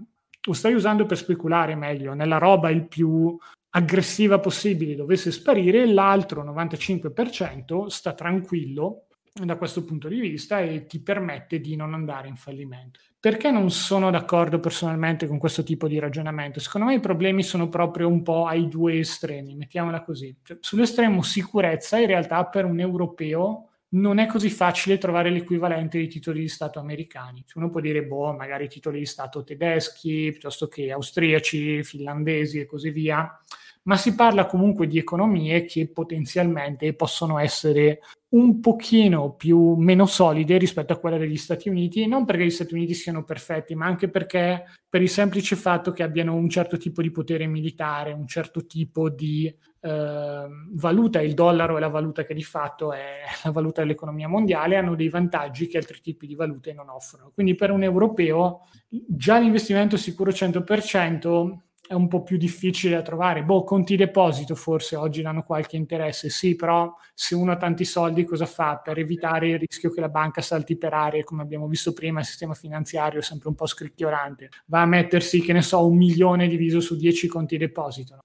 o stai usando per speculare meglio, nella roba il più aggressiva possibile dovesse sparire, l'altro 95% sta tranquillo da questo punto di vista e ti permette di non andare in fallimento. Perché non sono d'accordo personalmente con questo tipo di ragionamento? Secondo me i problemi sono proprio un po' ai due estremi, mettiamola così. Cioè, sull'estremo sicurezza, in realtà per un europeo non è così facile trovare l'equivalente di titoli di Stato americani. Cioè uno può dire, boh, magari titoli di Stato tedeschi, piuttosto che austriaci, finlandesi e così via, ma si parla comunque di economie che potenzialmente possono essere un pochino più meno solide rispetto a quella degli Stati Uniti, non perché gli Stati Uniti siano perfetti, ma anche perché per il semplice fatto che abbiano un certo tipo di potere militare, un certo tipo di eh, valuta, il dollaro è la valuta che di fatto è la valuta dell'economia mondiale, hanno dei vantaggi che altri tipi di valute non offrono. Quindi per un europeo già l'investimento sicuro 100% è un po' più difficile da trovare. Boh, conti deposito forse oggi danno qualche interesse, sì, però se uno ha tanti soldi cosa fa? Per evitare il rischio che la banca salti per aria, come abbiamo visto prima, il sistema finanziario è sempre un po' scricchiorante. Va a mettersi, che ne so, un milione diviso su 10 conti deposito.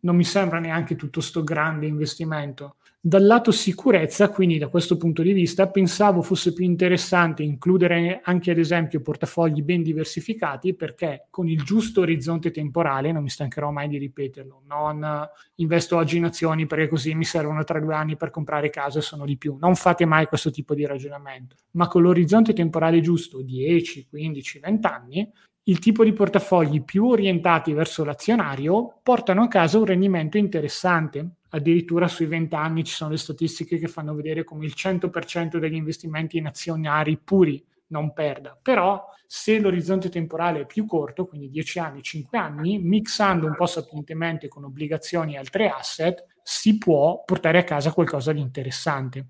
No? non mi sembra neanche tutto sto grande investimento. Dal lato sicurezza, quindi da questo punto di vista, pensavo fosse più interessante includere anche ad esempio portafogli ben diversificati perché con il giusto orizzonte temporale, non mi stancherò mai di ripeterlo, non investo oggi in azioni perché così mi servono tra due anni per comprare casa e sono di più. Non fate mai questo tipo di ragionamento, ma con l'orizzonte temporale giusto, 10, 15, 20 anni, il tipo di portafogli più orientati verso l'azionario portano a casa un rendimento interessante addirittura sui 20 anni ci sono le statistiche che fanno vedere come il 100% degli investimenti in azionari puri non perda. Però se l'orizzonte temporale è più corto, quindi 10 anni, 5 anni, mixando un po' sapientemente con obbligazioni e altri asset, si può portare a casa qualcosa di interessante.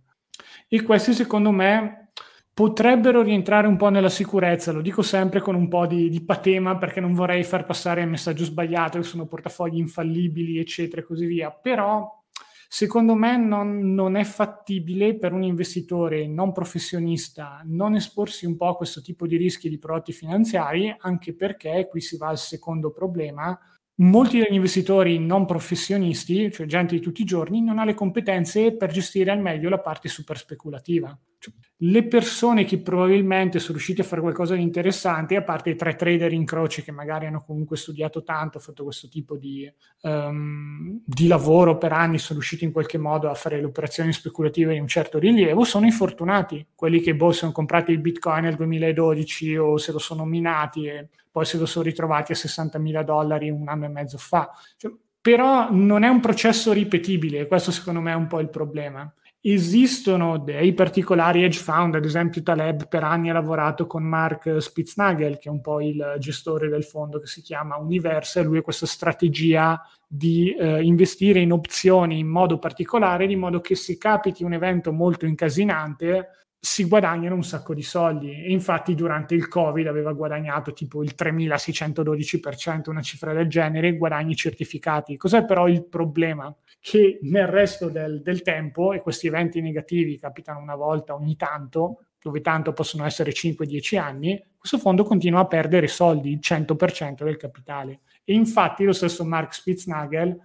E questi secondo me potrebbero rientrare un po' nella sicurezza, lo dico sempre con un po' di, di, patema perché non vorrei far passare il messaggio sbagliato che sono portafogli infallibili, eccetera e così via, però secondo me non, non, è fattibile per un investitore non professionista non esporsi un po' a questo tipo di rischi di prodotti finanziari, anche perché qui si va al secondo problema, molti degli investitori non professionisti, cioè gente di tutti i giorni, non ha le competenze per gestire al meglio la parte super speculativa. Cioè, le persone che probabilmente sono riuscite a fare qualcosa di interessante, a parte i tre trader in croce che magari hanno comunque studiato tanto, fatto questo tipo di, um, di lavoro per anni, sono riusciti in qualche modo a fare le operazioni speculative di un certo rilievo, sono i fortunati, quelli che boh, sono comprati il bitcoin nel 2012 o se lo sono minati e poi se lo sono ritrovati a 60 mila dollari un anno e mezzo fa. Cioè, però non è un processo ripetibile, questo secondo me è un po' il problema. Esistono dei particolari hedge fund, ad esempio Taleb per anni ha lavorato con Mark Spitznagel, che è un po' il gestore del fondo che si chiama Universe, lui ha questa strategia di eh, investire in opzioni in modo particolare, di modo che se capiti un evento molto incasinante, si guadagnano un sacco di soldi. E infatti durante il covid aveva guadagnato tipo il 3612% una cifra del genere guadagni certificati. Cos'è però il problema? Che nel resto del, del tempo e questi eventi negativi capitano una volta ogni tanto dove tanto possono essere 5-10 anni questo fondo continua a perdere soldi il 100% del capitale. E infatti lo stesso Mark Spitznagel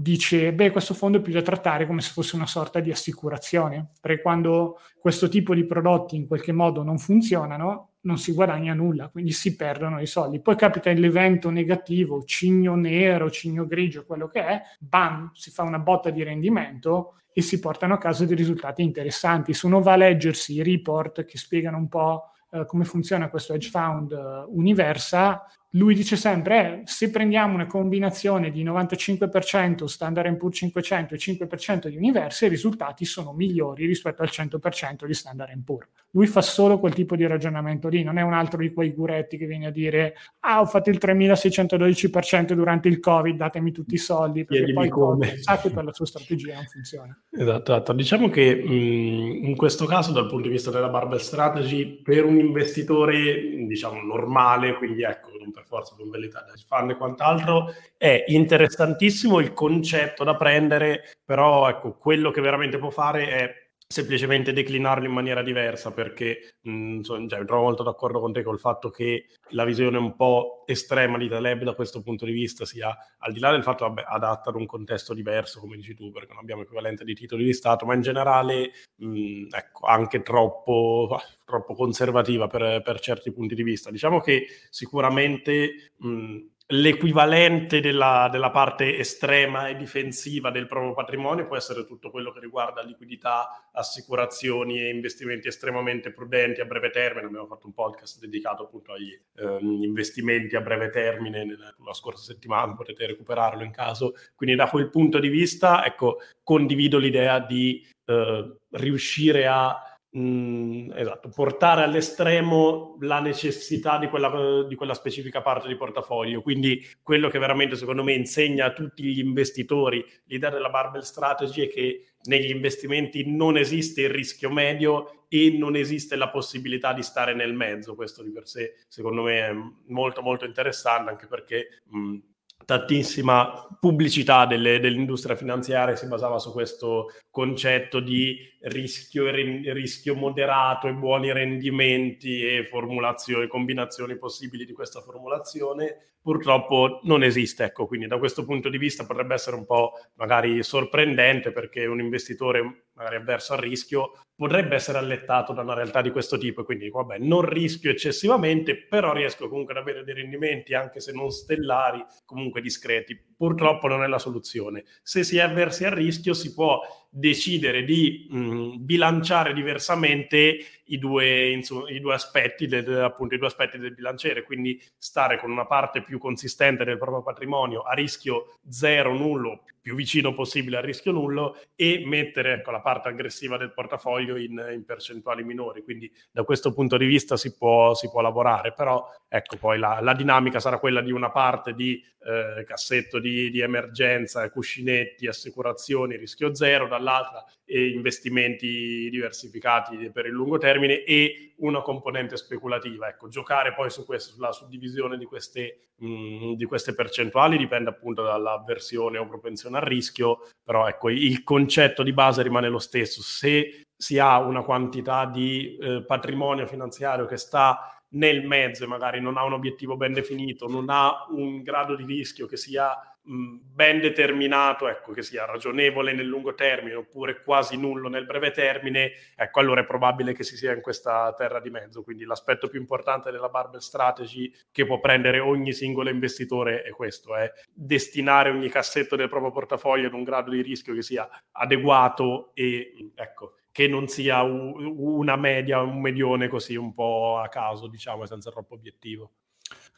dice, beh, questo fondo è più da trattare come se fosse una sorta di assicurazione, perché quando questo tipo di prodotti in qualche modo non funzionano, non si guadagna nulla, quindi si perdono i soldi. Poi capita l'evento negativo, cigno nero, cigno grigio, quello che è, bam, si fa una botta di rendimento e si portano a casa dei risultati interessanti. Se uno va a leggersi i report che spiegano un po' eh, come funziona questo hedge fund uh, Universa, lui dice sempre, eh, se prendiamo una combinazione di 95% Standard Poor's 500 e 5% di Universe, i risultati sono migliori rispetto al 100% di Standard Poor's. Lui fa solo quel tipo di ragionamento lì, non è un altro di quei guretti che viene a dire ah ho fatto il 3612% durante il Covid, datemi tutti i soldi, perché Chiedimi poi come. sa che per la sua strategia non funziona. Esatto, esatto. diciamo che mh, in questo caso dal punto di vista della barbell strategy, per un investitore diciamo normale, quindi ecco, per forza velità da fan e quant'altro, è interessantissimo il concetto da prendere, però ecco, quello che veramente può fare è semplicemente declinarlo in maniera diversa perché mh, mm, cioè, trovo molto d'accordo con te col fatto che la visione un po' estrema di Taleb da questo punto di vista sia al di là del fatto vabbè, adatta ad un contesto diverso come dici tu perché non abbiamo equivalente di titoli di Stato ma in generale mh, mm, ecco, anche troppo, troppo conservativa per, per, certi punti di vista. Diciamo che sicuramente mh, mm, l'equivalente della, della, parte estrema e difensiva del proprio patrimonio può essere tutto quello che riguarda liquidità, assicurazioni e investimenti estremamente prudenti a breve termine. Abbiamo fatto un podcast dedicato appunto agli eh, investimenti a breve termine la scorsa settimana, potete recuperarlo in caso. Quindi da quel punto di vista, ecco, condivido l'idea di eh, riuscire a Mm, esatto, portare all'estremo la necessità di quella, di quella, specifica parte di portafoglio. Quindi quello che veramente secondo me insegna a tutti gli investitori l'idea della barbell strategy è che negli investimenti non esiste il rischio medio e non esiste la possibilità di stare nel mezzo. Questo di per sé secondo me è molto molto interessante anche perché mh, mm, tantissima pubblicità delle, dell'industria finanziaria si basava su questo concetto di rischio, rischio moderato e buoni rendimenti e formulazioni, combinazioni possibili di questa formulazione. Purtroppo non esiste. Ecco, quindi da questo punto di vista potrebbe essere un po' magari sorprendente perché un investitore magari avverso al rischio potrebbe essere allettato da una realtà di questo tipo e quindi dico, vabbè, non rischio eccessivamente, però riesco comunque ad avere dei rendimenti anche se non stellari, comunque discreti. Purtroppo non è la soluzione. Se si è avversi al rischio si può decidere di mh, bilanciare diversamente i due, insomma, i due aspetti del, appunto i due aspetti del bilanciere, quindi stare con una parte più consistente del proprio patrimonio a rischio zero, nullo, più vicino possibile al rischio nullo e mettere ecco, la parte aggressiva del portafoglio in, in, percentuali minori. Quindi da questo punto di vista si può, si può lavorare, però ecco poi la, la, dinamica sarà quella di una parte di eh, cassetto di, di, emergenza, cuscinetti, assicurazioni, rischio zero, dall'altra investimenti diversificati per il lungo termine e una componente speculativa. Ecco, giocare poi su questo, sulla suddivisione di queste, mh, mm, di queste percentuali dipende appunto dall'avversione o propensione al rischio, però ecco, il concetto di base rimane lo stesso. Se si ha una quantità di eh, patrimonio finanziario che sta nel mezzo e magari non ha un obiettivo ben definito, non ha un grado di rischio che sia ben determinato, ecco, che sia ragionevole nel lungo termine oppure quasi nullo nel breve termine, ecco, allora è probabile che si sia in questa terra di mezzo. Quindi l'aspetto più importante della barbell strategy che può prendere ogni singolo investitore è questo, è destinare ogni cassetto del proprio portafoglio ad un grado di rischio che sia adeguato e ecco, che non sia una media, un medione così un po' a caso, diciamo, senza troppo obiettivo.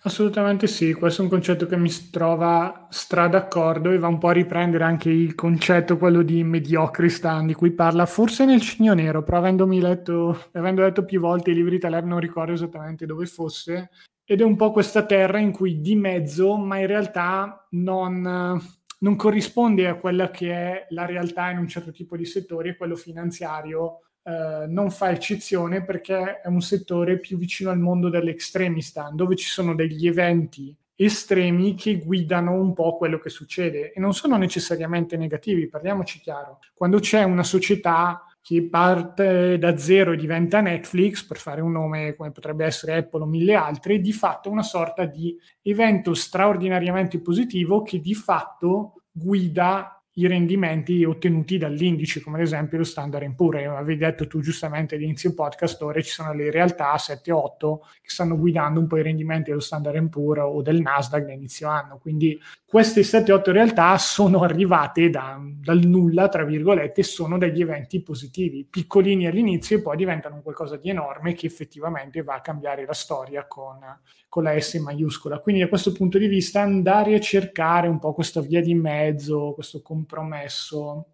Assolutamente sì, questo è un concetto che mi trova stra d'accordo e va un po' a riprendere anche il concetto, quello di mediocristan, di cui parla forse nel Cigno Nero, però avendomi letto, avendo letto più volte i libri Taleb non ricordo esattamente dove fosse, ed è un po' questa terra in cui di mezzo, ma in realtà non non corrisponde a quella che è la realtà in un certo tipo di settori quello finanziario eh, non fa eccezione perché è un settore più vicino al mondo dell'extremistan, dove ci sono degli eventi estremi che guidano un po' quello che succede e non sono necessariamente negativi, parliamoci chiaro. Quando c'è una società che parte da zero e diventa Netflix, per fare un nome come potrebbe essere Apple o mille altri, di fatto una sorta di evento straordinariamente positivo che di fatto guida i rendimenti ottenuti dall'indice, come ad esempio lo Standard Poor's. Avevi detto tu giustamente all'inizio podcast, ora ci sono le realtà 7-8 che stanno guidando un po' i rendimenti dello Standard Poor's o del Nasdaq da inizio anno. Quindi queste 7-8 realtà sono arrivate da, dal nulla, tra virgolette, sono degli eventi positivi, piccolini all'inizio e poi diventano qualcosa di enorme che effettivamente va a cambiare la storia con, con la S maiuscola. Quindi da questo punto di vista andare a cercare un po' questa via di mezzo, questo compromesso,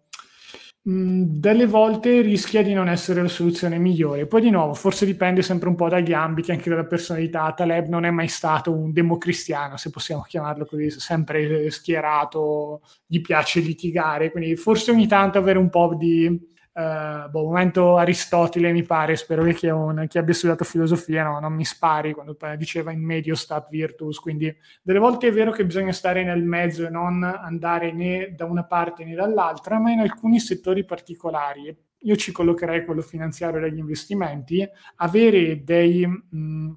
mm, delle volte rischia di non essere la soluzione migliore. Poi di nuovo, forse dipende sempre un po' dagli ambiti, anche dalla personalità. Taleb non è mai stato un democristiano, se possiamo chiamarlo così, sempre schierato, gli piace litigare, quindi forse ogni tanto avere un po' di Uh, boh, momento Aristotele mi pare, spero che chi, un, chi abbia studiato filosofia no, non mi spari quando diceva in medio stat virtus, quindi delle volte è vero che bisogna stare nel mezzo e non andare né da una parte né dall'altra, ma in alcuni settori particolari, io ci collocherei quello finanziario degli investimenti, avere dei mh,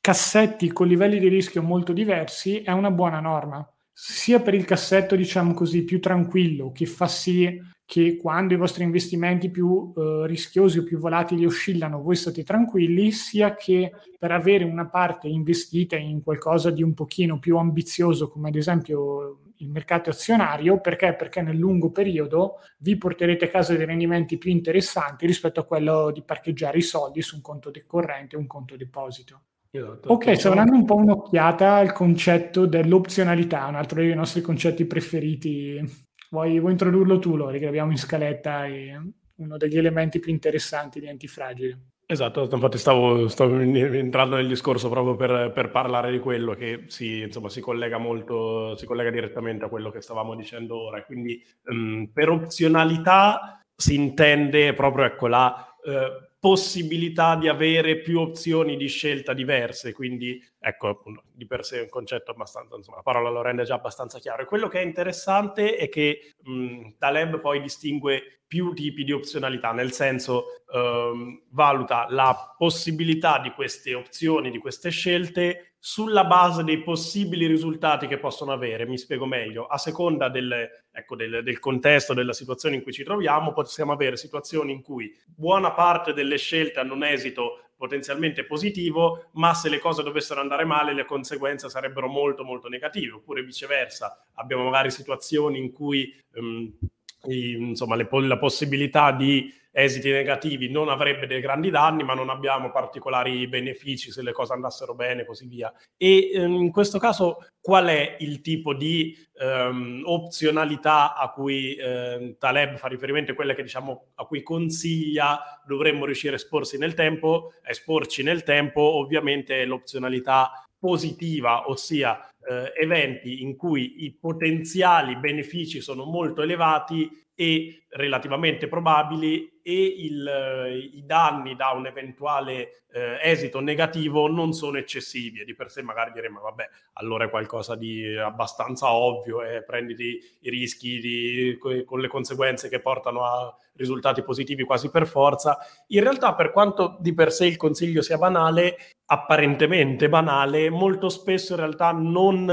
cassetti con livelli di rischio molto diversi è una buona norma sia per il cassetto, diciamo così, più tranquillo, che fa sì che quando i vostri investimenti più eh, rischiosi o più volatili oscillano, voi state tranquilli, sia che per avere una parte investita in qualcosa di un pochino più ambizioso, come ad esempio il mercato azionario, perché? Perché nel lungo periodo vi porterete a casa dei rendimenti più interessanti rispetto a quello di parcheggiare i soldi su un conto corrente o un conto deposito. Ok, sto dando un po' un'occhiata al concetto dell'opzionalità, un altro dei nostri concetti preferiti Vuoi, vuoi introdurlo tu, Lori, che abbiamo in scaletta uno degli elementi più interessanti di Antifragile. Esatto, infatti stavo, stavo entrando nel discorso proprio per, per, parlare di quello che si, insomma, si collega molto, si collega direttamente a quello che stavamo dicendo ora. Quindi um, per opzionalità si intende proprio ecco, la uh, possibilità di avere più opzioni di scelta diverse, quindi ecco, di per sé è un concetto abbastanza, insomma, la parola lo rende già abbastanza chiaro. E quello che è interessante è che mh, Taleb poi distingue più tipi di opzionalità, nel senso ehm, valuta la possibilità di queste opzioni, di queste scelte sulla base dei possibili risultati che possono avere. Mi spiego meglio. A seconda del, ecco, del, del, contesto, della situazione in cui ci troviamo, possiamo avere situazioni in cui buona parte delle scelte hanno un esito potenzialmente positivo, ma se le cose dovessero andare male le conseguenze sarebbero molto molto negative, oppure viceversa. Abbiamo magari situazioni in cui um, insomma, le, la possibilità di esiti negativi non avrebbe dei grandi danni, ma non abbiamo particolari benefici se le cose andassero bene e così via. E ehm, in questo caso qual è il tipo di ehm, opzionalità a cui eh, Taleb fa riferimento, quelle che diciamo a cui consiglia dovremmo riuscire a esporsi nel tempo, a esporci nel tempo, ovviamente l'opzionalità positiva, ossia eh, eventi in cui i potenziali benefici sono molto elevati e relativamente probabili e il, eh, i danni da un eventuale eh, esito negativo non sono eccessivi e di per sé magari diremmo vabbè allora è qualcosa di abbastanza ovvio e prenditi i rischi di, con le conseguenze che portano a risultati positivi quasi per forza. In realtà per quanto di per sé il consiglio sia banale apparentemente banale molto spesso in realtà non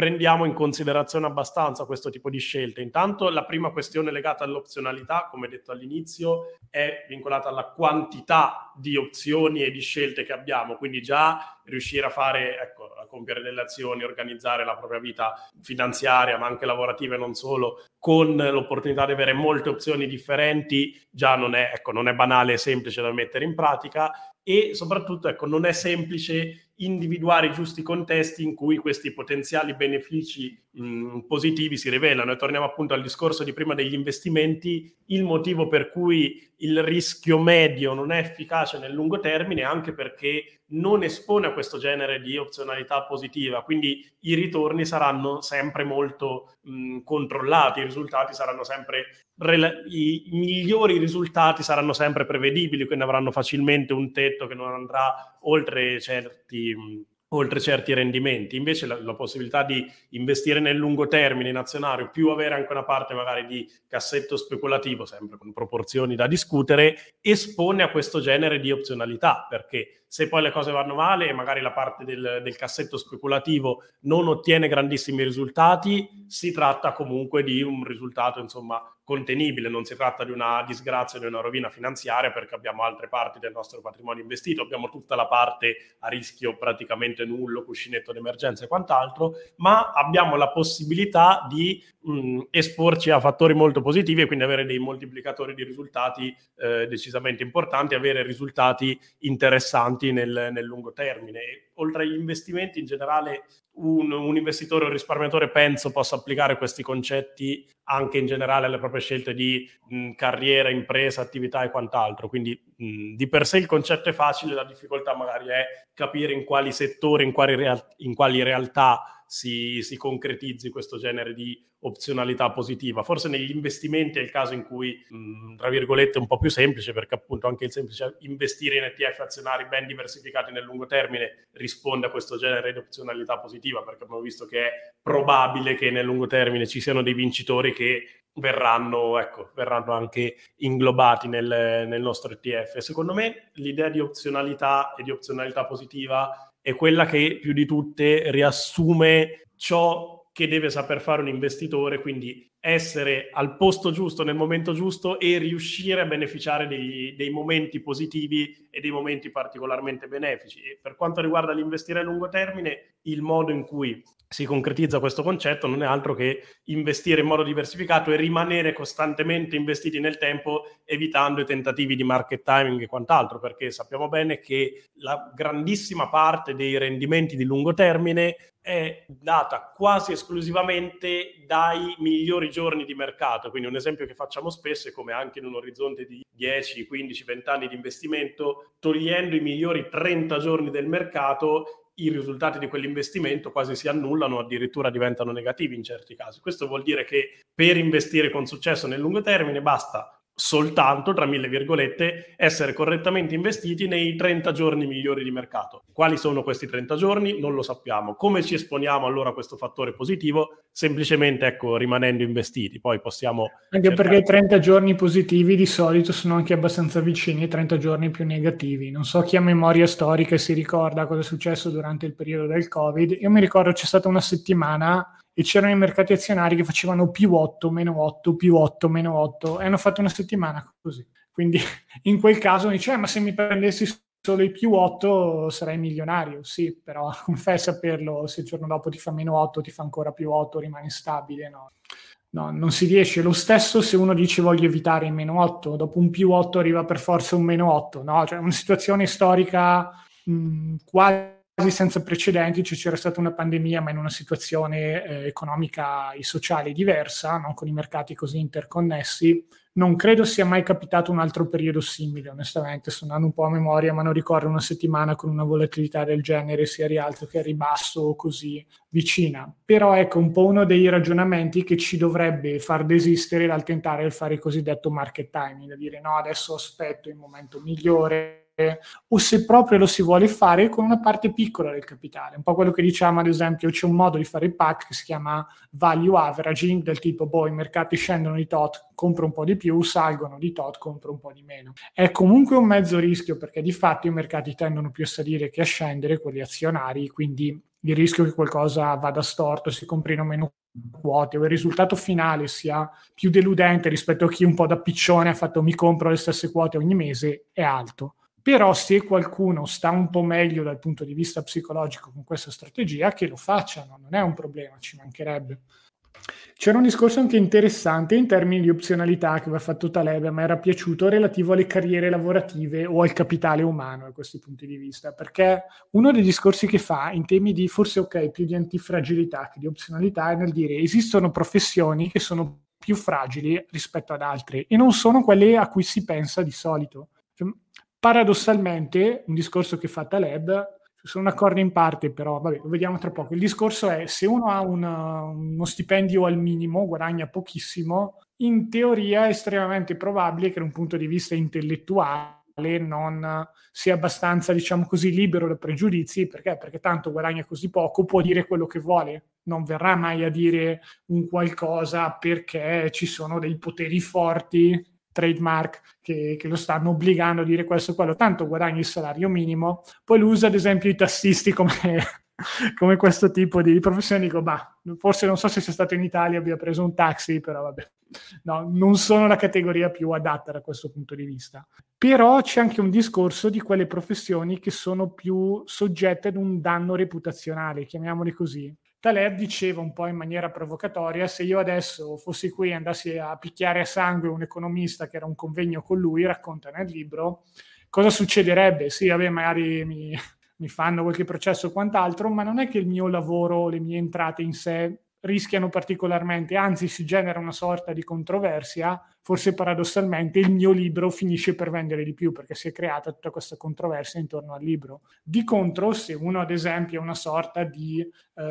prendiamo in considerazione abbastanza questo tipo di scelte. Intanto la prima questione legata all'opzionalità, come detto all'inizio, è vincolata alla quantità di opzioni e di scelte che abbiamo, quindi già riuscire a fare, ecco, a compiere delle azioni, organizzare la propria vita finanziaria, ma anche lavorativa e non solo, con l'opportunità di avere molte opzioni differenti, già non è, ecco, non è banale e semplice da mettere in pratica e soprattutto ecco, non è semplice individuare i giusti contesti in cui questi potenziali benefici mh, positivi si rivelano. E torniamo appunto al discorso di prima degli investimenti, il motivo per cui il rischio medio non è efficace nel lungo termine anche perché non espone a questo genere di opzionalità positiva, quindi i ritorni saranno sempre molto mh, controllati, i risultati saranno sempre rela- i migliori risultati saranno sempre prevedibili, quindi avranno facilmente un tetto che non andrà oltre certi oltre certi rendimenti. Invece la, la, possibilità di investire nel lungo termine in azionario, più avere anche una parte magari di cassetto speculativo, sempre con proporzioni da discutere, espone a questo genere di opzionalità, perché se poi le cose vanno male e magari la parte del, del cassetto speculativo non ottiene grandissimi risultati, si tratta comunque di un risultato, insomma, contenibile, non si tratta di una disgrazia, di una rovina finanziaria perché abbiamo altre parti del nostro patrimonio investito, abbiamo tutta la parte a rischio praticamente nullo, cuscinetto d'emergenza e quant'altro, ma abbiamo la possibilità di mh, esporci a fattori molto positivi e quindi avere dei moltiplicatori di risultati eh, decisamente importanti, avere risultati interessanti nel, nel lungo termine. E, oltre agli investimenti in generale un, un, investitore o un risparmiatore penso possa applicare questi concetti anche in generale alle proprie scelte di mh, carriera, impresa, attività e quant'altro. Quindi mh, di per sé il concetto è facile, la difficoltà magari è capire in quali settori, in quali, real- in quali realtà si, si, concretizzi questo genere di opzionalità positiva. Forse negli investimenti è il caso in cui, mh, tra virgolette, è un po' più semplice, perché appunto anche il semplice investire in ETF azionari ben diversificati nel lungo termine risponde a questo genere di opzionalità positiva, perché abbiamo visto che è probabile che nel lungo termine ci siano dei vincitori che verranno, ecco, verranno anche inglobati nel, nel nostro ETF. Secondo me l'idea di opzionalità e di opzionalità positiva è quella che più di tutte riassume ciò che deve saper fare un investitore, quindi essere al posto giusto nel momento giusto e riuscire a beneficiare dei, dei momenti positivi e dei momenti particolarmente benefici. E per quanto riguarda l'investire a lungo termine, il modo in cui si concretizza questo concetto non è altro che investire in modo diversificato e rimanere costantemente investiti nel tempo evitando i tentativi di market timing e quant'altro, perché sappiamo bene che la grandissima parte dei rendimenti di lungo termine è data quasi esclusivamente dai migliori giorni di mercato. Quindi un esempio che facciamo spesso è come anche in un orizzonte di 10, 15, 20 anni di investimento, togliendo i migliori 30 giorni del mercato, i risultati di quell'investimento quasi si annullano addirittura diventano negativi in certi casi. Questo vuol dire che per investire con successo nel lungo termine basta soltanto, tra mille virgolette, essere correttamente investiti nei 30 giorni migliori di mercato. Quali sono questi 30 giorni? Non lo sappiamo. Come ci esponiamo allora a questo fattore positivo? Semplicemente, ecco, rimanendo investiti. Poi possiamo... Anche cercare... perché i 30 giorni positivi di solito sono anche abbastanza vicini ai 30 giorni più negativi. Non so chi ha memoria storica e si ricorda cosa è successo durante il periodo del Covid. Io mi ricordo c'è stata una settimana e c'erano i mercati azionari che facevano più 8, meno 8, più 8, meno 8 e hanno fatto una settimana così. Quindi in quel caso mi dice, eh, ma se mi prendessi solo i più 8 sarei milionario, sì, però come fai saperlo se il giorno dopo ti fa meno 8, ti fa ancora più 8, rimane stabile, no? No, non si riesce. Lo stesso se uno dice voglio evitare il meno 8, dopo un più 8 arriva per forza un meno 8, no? Cioè una situazione storica mh, quasi senza precedenti, cioè c'era stata una pandemia ma in una situazione eh, economica e sociale diversa, non con i mercati così interconnessi. Non credo sia mai capitato un altro periodo simile, onestamente, sto andando un po' a memoria, ma non ricordo una settimana con una volatilità del genere, sia a rialzo che a ribasso così vicina. Però ecco un po' uno dei ragionamenti che ci dovrebbe far desistere dal tentare il fare il cosiddetto market timing, da dire no, adesso aspetto il momento migliore, o se proprio lo si vuole fare con una parte piccola del capitale. Un po' quello che diciamo, ad esempio, c'è un modo di fare il pack che si chiama value averaging, del tipo, boh, i mercati scendono di tot, compro un po' di più, salgono di tot, compro un po' di meno. È comunque un mezzo rischio perché di fatto i mercati tendono più a salire che a scendere, quelli azionari, quindi il rischio che qualcosa vada storto, si comprino meno quote o il risultato finale sia più deludente rispetto a chi un po' da piccione ha fatto mi compro le stesse quote ogni mese è alto. Però se qualcuno sta un po' meglio dal punto di vista psicologico con questa strategia, che lo facciano, non è un problema, ci mancherebbe. C'era un discorso anche interessante in termini di opzionalità che aveva fatto Taleb, a me era piaciuto, relativo alle carriere lavorative o al capitale umano da questi punti di vista, perché uno dei discorsi che fa in temi di, forse ok, più di antifragilità che di opzionalità, è nel dire esistono professioni che sono più fragili rispetto ad altre e non sono quelle a cui si pensa di solito. Paradossalmente, un discorso che fa Taleb, sono d'accordo in parte, però vabbè, lo vediamo tra poco. Il discorso è se uno ha una, uno stipendio al minimo, guadagna pochissimo, in teoria è estremamente probabile che da un punto di vista intellettuale non sia abbastanza, diciamo così, libero da pregiudizi, perché? Perché tanto guadagna così poco, può dire quello che vuole, non verrà mai a dire un qualcosa perché ci sono dei poteri forti trademark che, che, lo stanno obbligando a dire questo o quello, tanto guadagni il salario minimo, poi lo usa ad esempio i tassisti come, come questo tipo di professione, dico, bah, forse non so se sia stato in Italia, abbia preso un taxi, però vabbè, no, non sono la categoria più adatta da questo punto di vista. Però c'è anche un discorso di quelle professioni che sono più soggette ad un danno reputazionale, chiamiamoli così. Taleb diceva un po' in maniera provocatoria, se io adesso fossi qui e andassi a picchiare a sangue un economista che era un convegno con lui, racconta nel libro, cosa succederebbe? Sì, vabbè, magari mi, mi fanno qualche processo o quant'altro, ma non è che il mio lavoro, le mie entrate in sé rischiano particolarmente, anzi si genera una sorta di controversia, forse paradossalmente il mio libro finisce per vendere di più perché si è creata tutta questa controversia intorno al libro. Di contro, se uno ad esempio è una sorta di eh,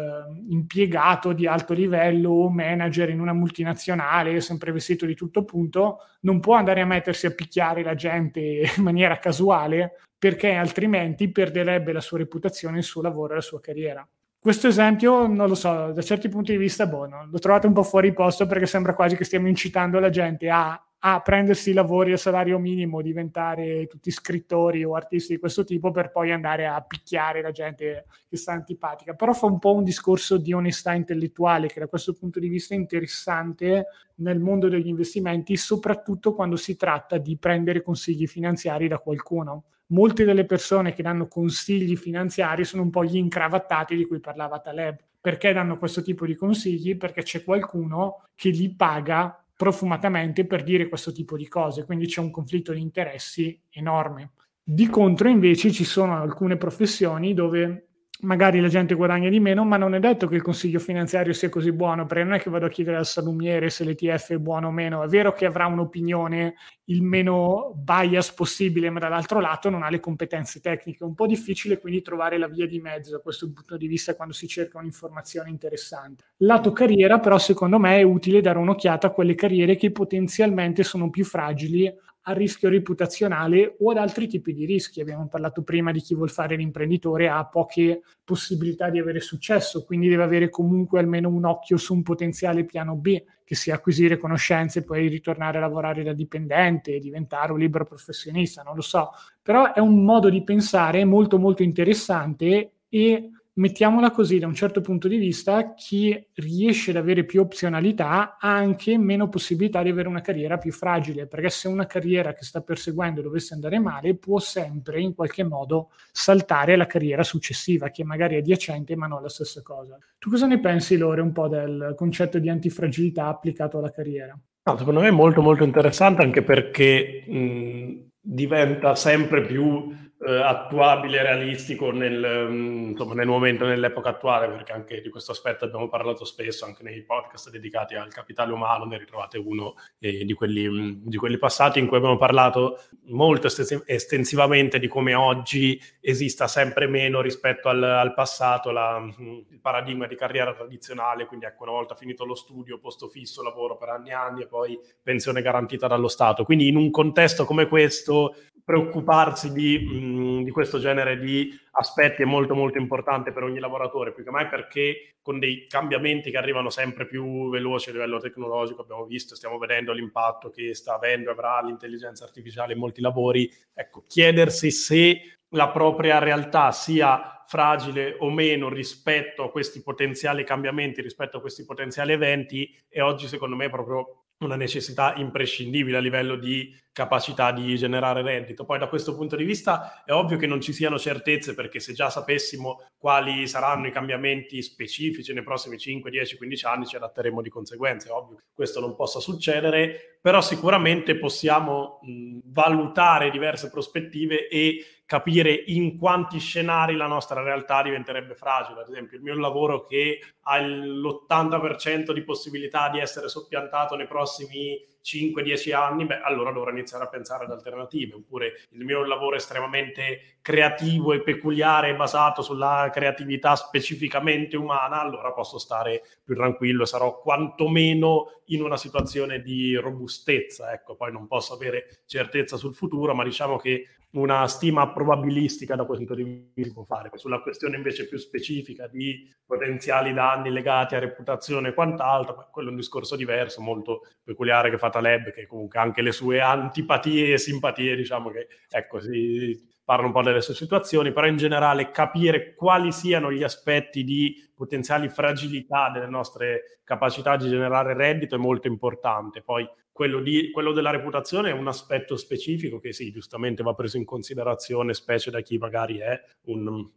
impiegato di alto livello o manager in una multinazionale, sempre vestito di tutto punto, non può andare a mettersi a picchiare la gente in maniera casuale perché altrimenti perderebbe la sua reputazione, il suo lavoro e la sua carriera. Questo esempio, non lo so, da certi punti di vista, boh, no, l'ho trovato un po' fuori posto perché sembra quasi che stiamo incitando la gente a, a prendersi lavori a salario minimo, diventare tutti scrittori o artisti di questo tipo per poi andare a picchiare la gente che sta antipatica. Però fa un po' un discorso di onestà intellettuale che da questo punto di vista è interessante nel mondo degli investimenti, soprattutto quando si tratta di prendere consigli finanziari da qualcuno molte delle persone che danno consigli finanziari sono un po' gli incravattati di cui parlava Taleb. Perché danno questo tipo di consigli? Perché c'è qualcuno che li paga profumatamente per dire questo tipo di cose, quindi c'è un conflitto di interessi enorme. Di contro invece ci sono alcune professioni dove magari la gente guadagna di meno, ma non è detto che il consiglio finanziario sia così buono, perché non è che vado a chiedere al salumiere se l'ETF è buono o meno, è vero che avrà un'opinione il meno bias possibile, ma dall'altro lato non ha le competenze tecniche, è un po' difficile quindi trovare la via di mezzo da questo punto di vista quando si cerca un'informazione interessante. Lato carriera però secondo me è utile dare un'occhiata a quelle carriere che potenzialmente sono più fragili a rischio reputazionale o ad altri tipi di rischi. Abbiamo parlato prima di chi vuol fare l'imprenditore ha poche possibilità di avere successo, quindi deve avere comunque almeno un occhio su un potenziale piano B, che sia acquisire conoscenze e poi ritornare a lavorare da dipendente diventare un libero professionista, non lo so. Però è un modo di pensare molto molto interessante e mettiamola così, da un certo punto di vista, chi riesce ad avere più opzionalità ha anche meno possibilità di avere una carriera più fragile, perché se una carriera che sta perseguendo dovesse andare male, può sempre in qualche modo saltare la carriera successiva, che magari è adiacente ma non la stessa cosa. Tu cosa ne pensi, Lore, un po' del concetto di antifragilità applicato alla carriera? No, secondo me è molto molto interessante anche perché mh, diventa sempre più eh, attuabile realistico nel, mm, insomma, nel momento, nell'epoca attuale, perché anche di questo aspetto abbiamo parlato spesso anche nei podcast dedicati al capitale umano, ne ritrovate uno eh, di, quelli, mm, di, quelli, passati in cui abbiamo parlato molto estensivamente di come oggi esista sempre meno rispetto al, al passato la, mm, il paradigma di carriera tradizionale, quindi ecco una volta finito lo studio, posto fisso, lavoro per anni e anni e poi pensione garantita dallo Stato. Quindi in un contesto come questo preoccuparsi di, mh, di, questo genere di aspetti è molto molto importante per ogni lavoratore, più che mai perché con dei cambiamenti che arrivano sempre più veloci a livello tecnologico, abbiamo visto, stiamo vedendo l'impatto che sta avendo, avrà l'intelligenza artificiale in molti lavori, ecco, chiedersi se la propria realtà sia fragile o meno rispetto a questi potenziali cambiamenti, rispetto a questi potenziali eventi, e oggi secondo me proprio una necessità imprescindibile a livello di capacità di generare reddito. Poi da questo punto di vista è ovvio che non ci siano certezze perché se già sapessimo quali saranno i cambiamenti specifici nei prossimi 5, 10, 15 anni ci adatteremo di conseguenza. È ovvio che questo non possa succedere, però sicuramente possiamo mh, valutare diverse prospettive e capire in quanti scenari la nostra realtà diventerebbe fragile. Ad esempio, il mio lavoro che ha l'80% di possibilità di essere soppiantato nei prossimi 5-10 anni, beh, allora dovrò iniziare a pensare ad alternative. Oppure il mio lavoro estremamente creativo e peculiare, basato sulla creatività specificamente umana, allora posso stare più tranquillo sarò quantomeno in una situazione di robustezza. Ecco, poi non posso avere certezza sul futuro, ma diciamo che una stima probabilistica da questo punto di vista può fare. Sulla questione invece più specifica di potenziali danni legati a reputazione e quant'altro, quello è un discorso diverso, molto peculiare che fa Taleb, che comunque anche le sue antipatie e simpatie, diciamo che ecco, si parla un po' delle sue situazioni, però in generale capire quali siano gli aspetti di potenziali fragilità delle nostre capacità di generare reddito è molto importante. Poi quello, di, quello, della reputazione è un aspetto specifico che sì, giustamente va preso in considerazione, specie da chi magari è un,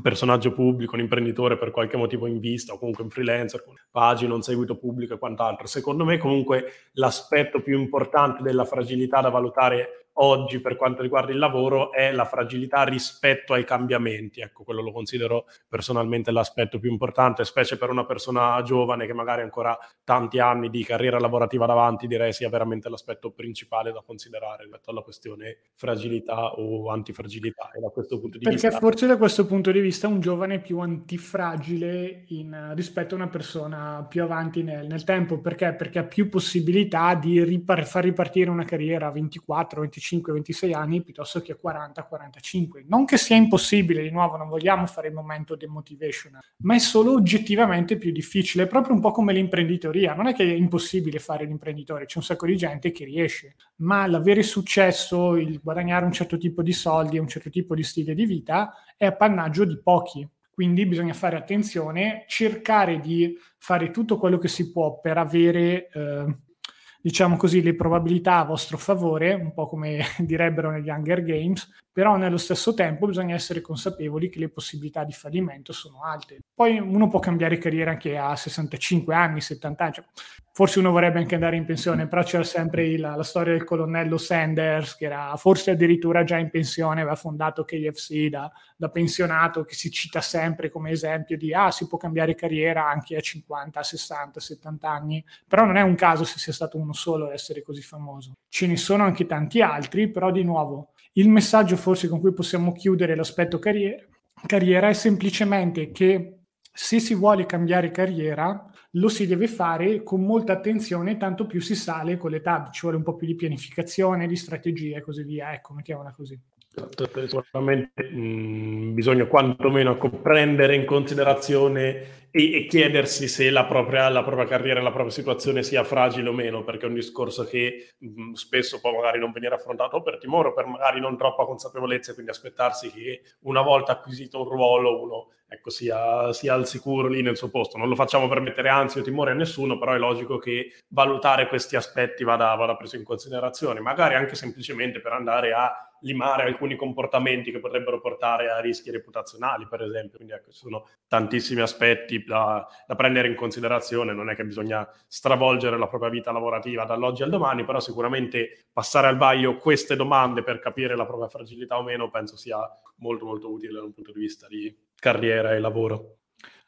personaggio pubblico, un imprenditore per qualche motivo in vista o comunque un freelancer con pagine, un seguito pubblico e quant'altro. Secondo me comunque l'aspetto più importante della fragilità da valutare oggi per quanto riguarda il lavoro è la fragilità rispetto ai cambiamenti. Ecco, quello lo considero personalmente l'aspetto più importante, specie per una persona giovane che magari ha ancora tanti anni di carriera lavorativa davanti, direi sia veramente l'aspetto principale da considerare rispetto alla questione fragilità o antifragilità. E da questo punto di Perché vista... forse da questo punto di vista un giovane è più antifragile in, rispetto a una persona più avanti nel, nel tempo. Perché? Perché ha più possibilità di ripar- far ripartire una carriera a 24, 25 25-26 anni piuttosto che a 40-45. Non che sia impossibile, di nuovo, non vogliamo fare il momento demotivational, ma è solo oggettivamente più difficile, proprio un po' come l'imprenditoria. Non è che è impossibile fare l'imprenditore, c'è un sacco di gente che riesce, ma l'avere successo, il guadagnare un certo tipo di soldi, un certo tipo di stile di vita è appannaggio di pochi. Quindi bisogna fare attenzione, cercare di fare tutto quello che si può per avere eh, diciamo così, le probabilità a vostro favore, un po' come direbbero negli Hunger Games, però nello stesso tempo bisogna essere consapevoli che le possibilità di fallimento sono alte. Poi uno può cambiare carriera anche a 65 anni, 70 anni, cioè, forse uno vorrebbe anche andare in pensione, però c'era sempre il, la storia del colonnello Sanders, che era forse addirittura già in pensione, aveva fondato KFC da, da pensionato, che si cita sempre come esempio di, ah, si può cambiare carriera anche a 50, 60, 70 anni, però non è un caso se sia stato uno solo a essere così famoso. Ce ne sono anche tanti altri, però di nuovo il messaggio forse con cui possiamo chiudere l'aspetto carriera, carriera è semplicemente che se si vuole cambiare carriera lo si deve fare con molta attenzione, tanto più si sale con l'età, ci vuole un po' più di pianificazione, di strategia e così via. Ecco, mettiamola così. Sicuramente mh, bisogna quantomeno prendere in considerazione e, e chiedersi se la propria, la propria, carriera, la propria situazione sia fragile o meno, perché è un discorso che mh, spesso può magari non venire affrontato per timore o per magari non troppa consapevolezza, quindi aspettarsi che una volta acquisito un ruolo uno ecco, sia, sia, al sicuro lì nel suo posto. Non lo facciamo per mettere ansia o timore a nessuno, però è logico che valutare questi aspetti vada, vada preso in considerazione, magari anche semplicemente per andare a limare alcuni comportamenti che potrebbero portare a rischi reputazionali, per esempio. Quindi ecco, sono tantissimi aspetti da, da, prendere in considerazione. Non è che bisogna stravolgere la propria vita lavorativa dall'oggi al domani, però sicuramente passare al vaglio queste domande per capire la propria fragilità o meno penso sia molto molto utile da un punto di vista di carriera e lavoro.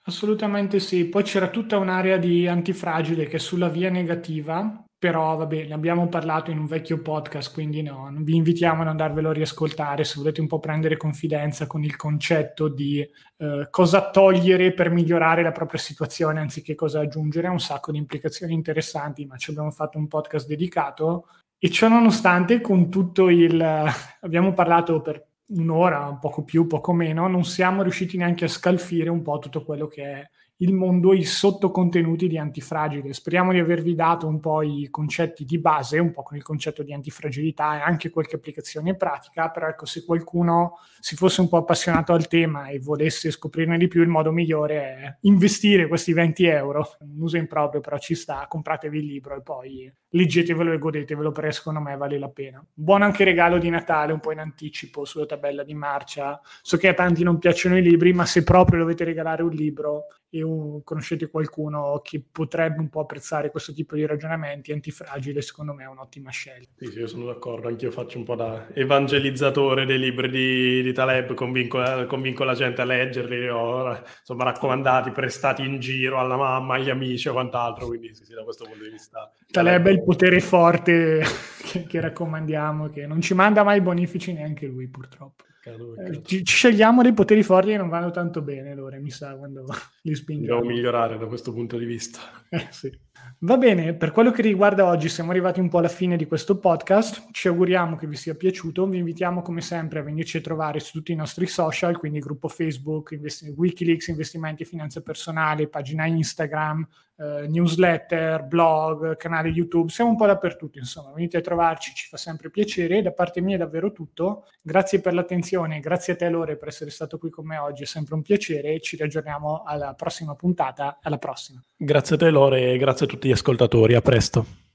Assolutamente sì. Poi c'era tutta un'area di antifragile che è sulla via negativa però vabbè, ne abbiamo parlato in un vecchio podcast, quindi no, vi invitiamo ad andarvelo a riascoltare se volete un po' prendere confidenza con il concetto di eh, cosa togliere per migliorare la propria situazione anziché cosa aggiungere, ha un sacco di implicazioni interessanti, ma ci abbiamo fatto un podcast dedicato. E ciò nonostante con tutto il... abbiamo parlato per un'ora, un poco più, poco meno, non siamo riusciti neanche a scalfire un po' tutto quello che è il mondo i sottocontenuti di antifragile. Speriamo di avervi dato un po' i concetti di base, un po' con il concetto di antifragilità e anche qualche applicazione pratica, però ecco, se qualcuno si fosse un po' appassionato al tema e volesse scoprirne di più, il modo migliore è investire questi 20 euro, un uso improprio però ci sta, compratevi il libro e poi leggetevelo e godetevelo perché secondo me vale la pena. Buon anche regalo di Natale, un po' in anticipo sulla tabella di marcia. So che a tanti non piacciono i libri, ma se proprio dovete regalare un libro e un, conoscete qualcuno che potrebbe un po' apprezzare questo tipo di ragionamenti antifragile, secondo me è un'ottima scelta. Sì, sì io sono d'accordo, anch'io faccio un po' da evangelizzatore dei libri di, di Taleb, convinco, convinco, la gente a leggerli, ho insomma raccomandati, prestati in giro alla mamma, agli amici o quant'altro, quindi sì, sì, da questo punto di vista. Taleb è il potere forte che, che raccomandiamo, che non ci manda mai bonifici neanche lui purtroppo. Eh, ci, scegliamo dei poteri forti che non vanno tanto bene, allora mi sa quando li spingiamo. Dobbiamo migliorare da questo punto di vista. Eh, sì. Va bene, per quello che riguarda oggi siamo arrivati un po' alla fine di questo podcast, ci auguriamo che vi sia piaciuto, vi invitiamo come sempre a venirci a trovare su tutti i nostri social, quindi gruppo Facebook, investi- Wikileaks, investimenti e finanza personale, pagina Instagram, eh, newsletter, blog, canale YouTube, siamo un po' dappertutto, insomma, venite a trovarci, ci fa sempre piacere, da parte mia è davvero tutto, grazie per l'attenzione, grazie a te Lore per essere stato qui con me oggi, è sempre un piacere, ci riaggiorniamo alla prossima puntata, alla prossima. Grazie a te Lore e grazie a tutti gli ascoltatori, a presto.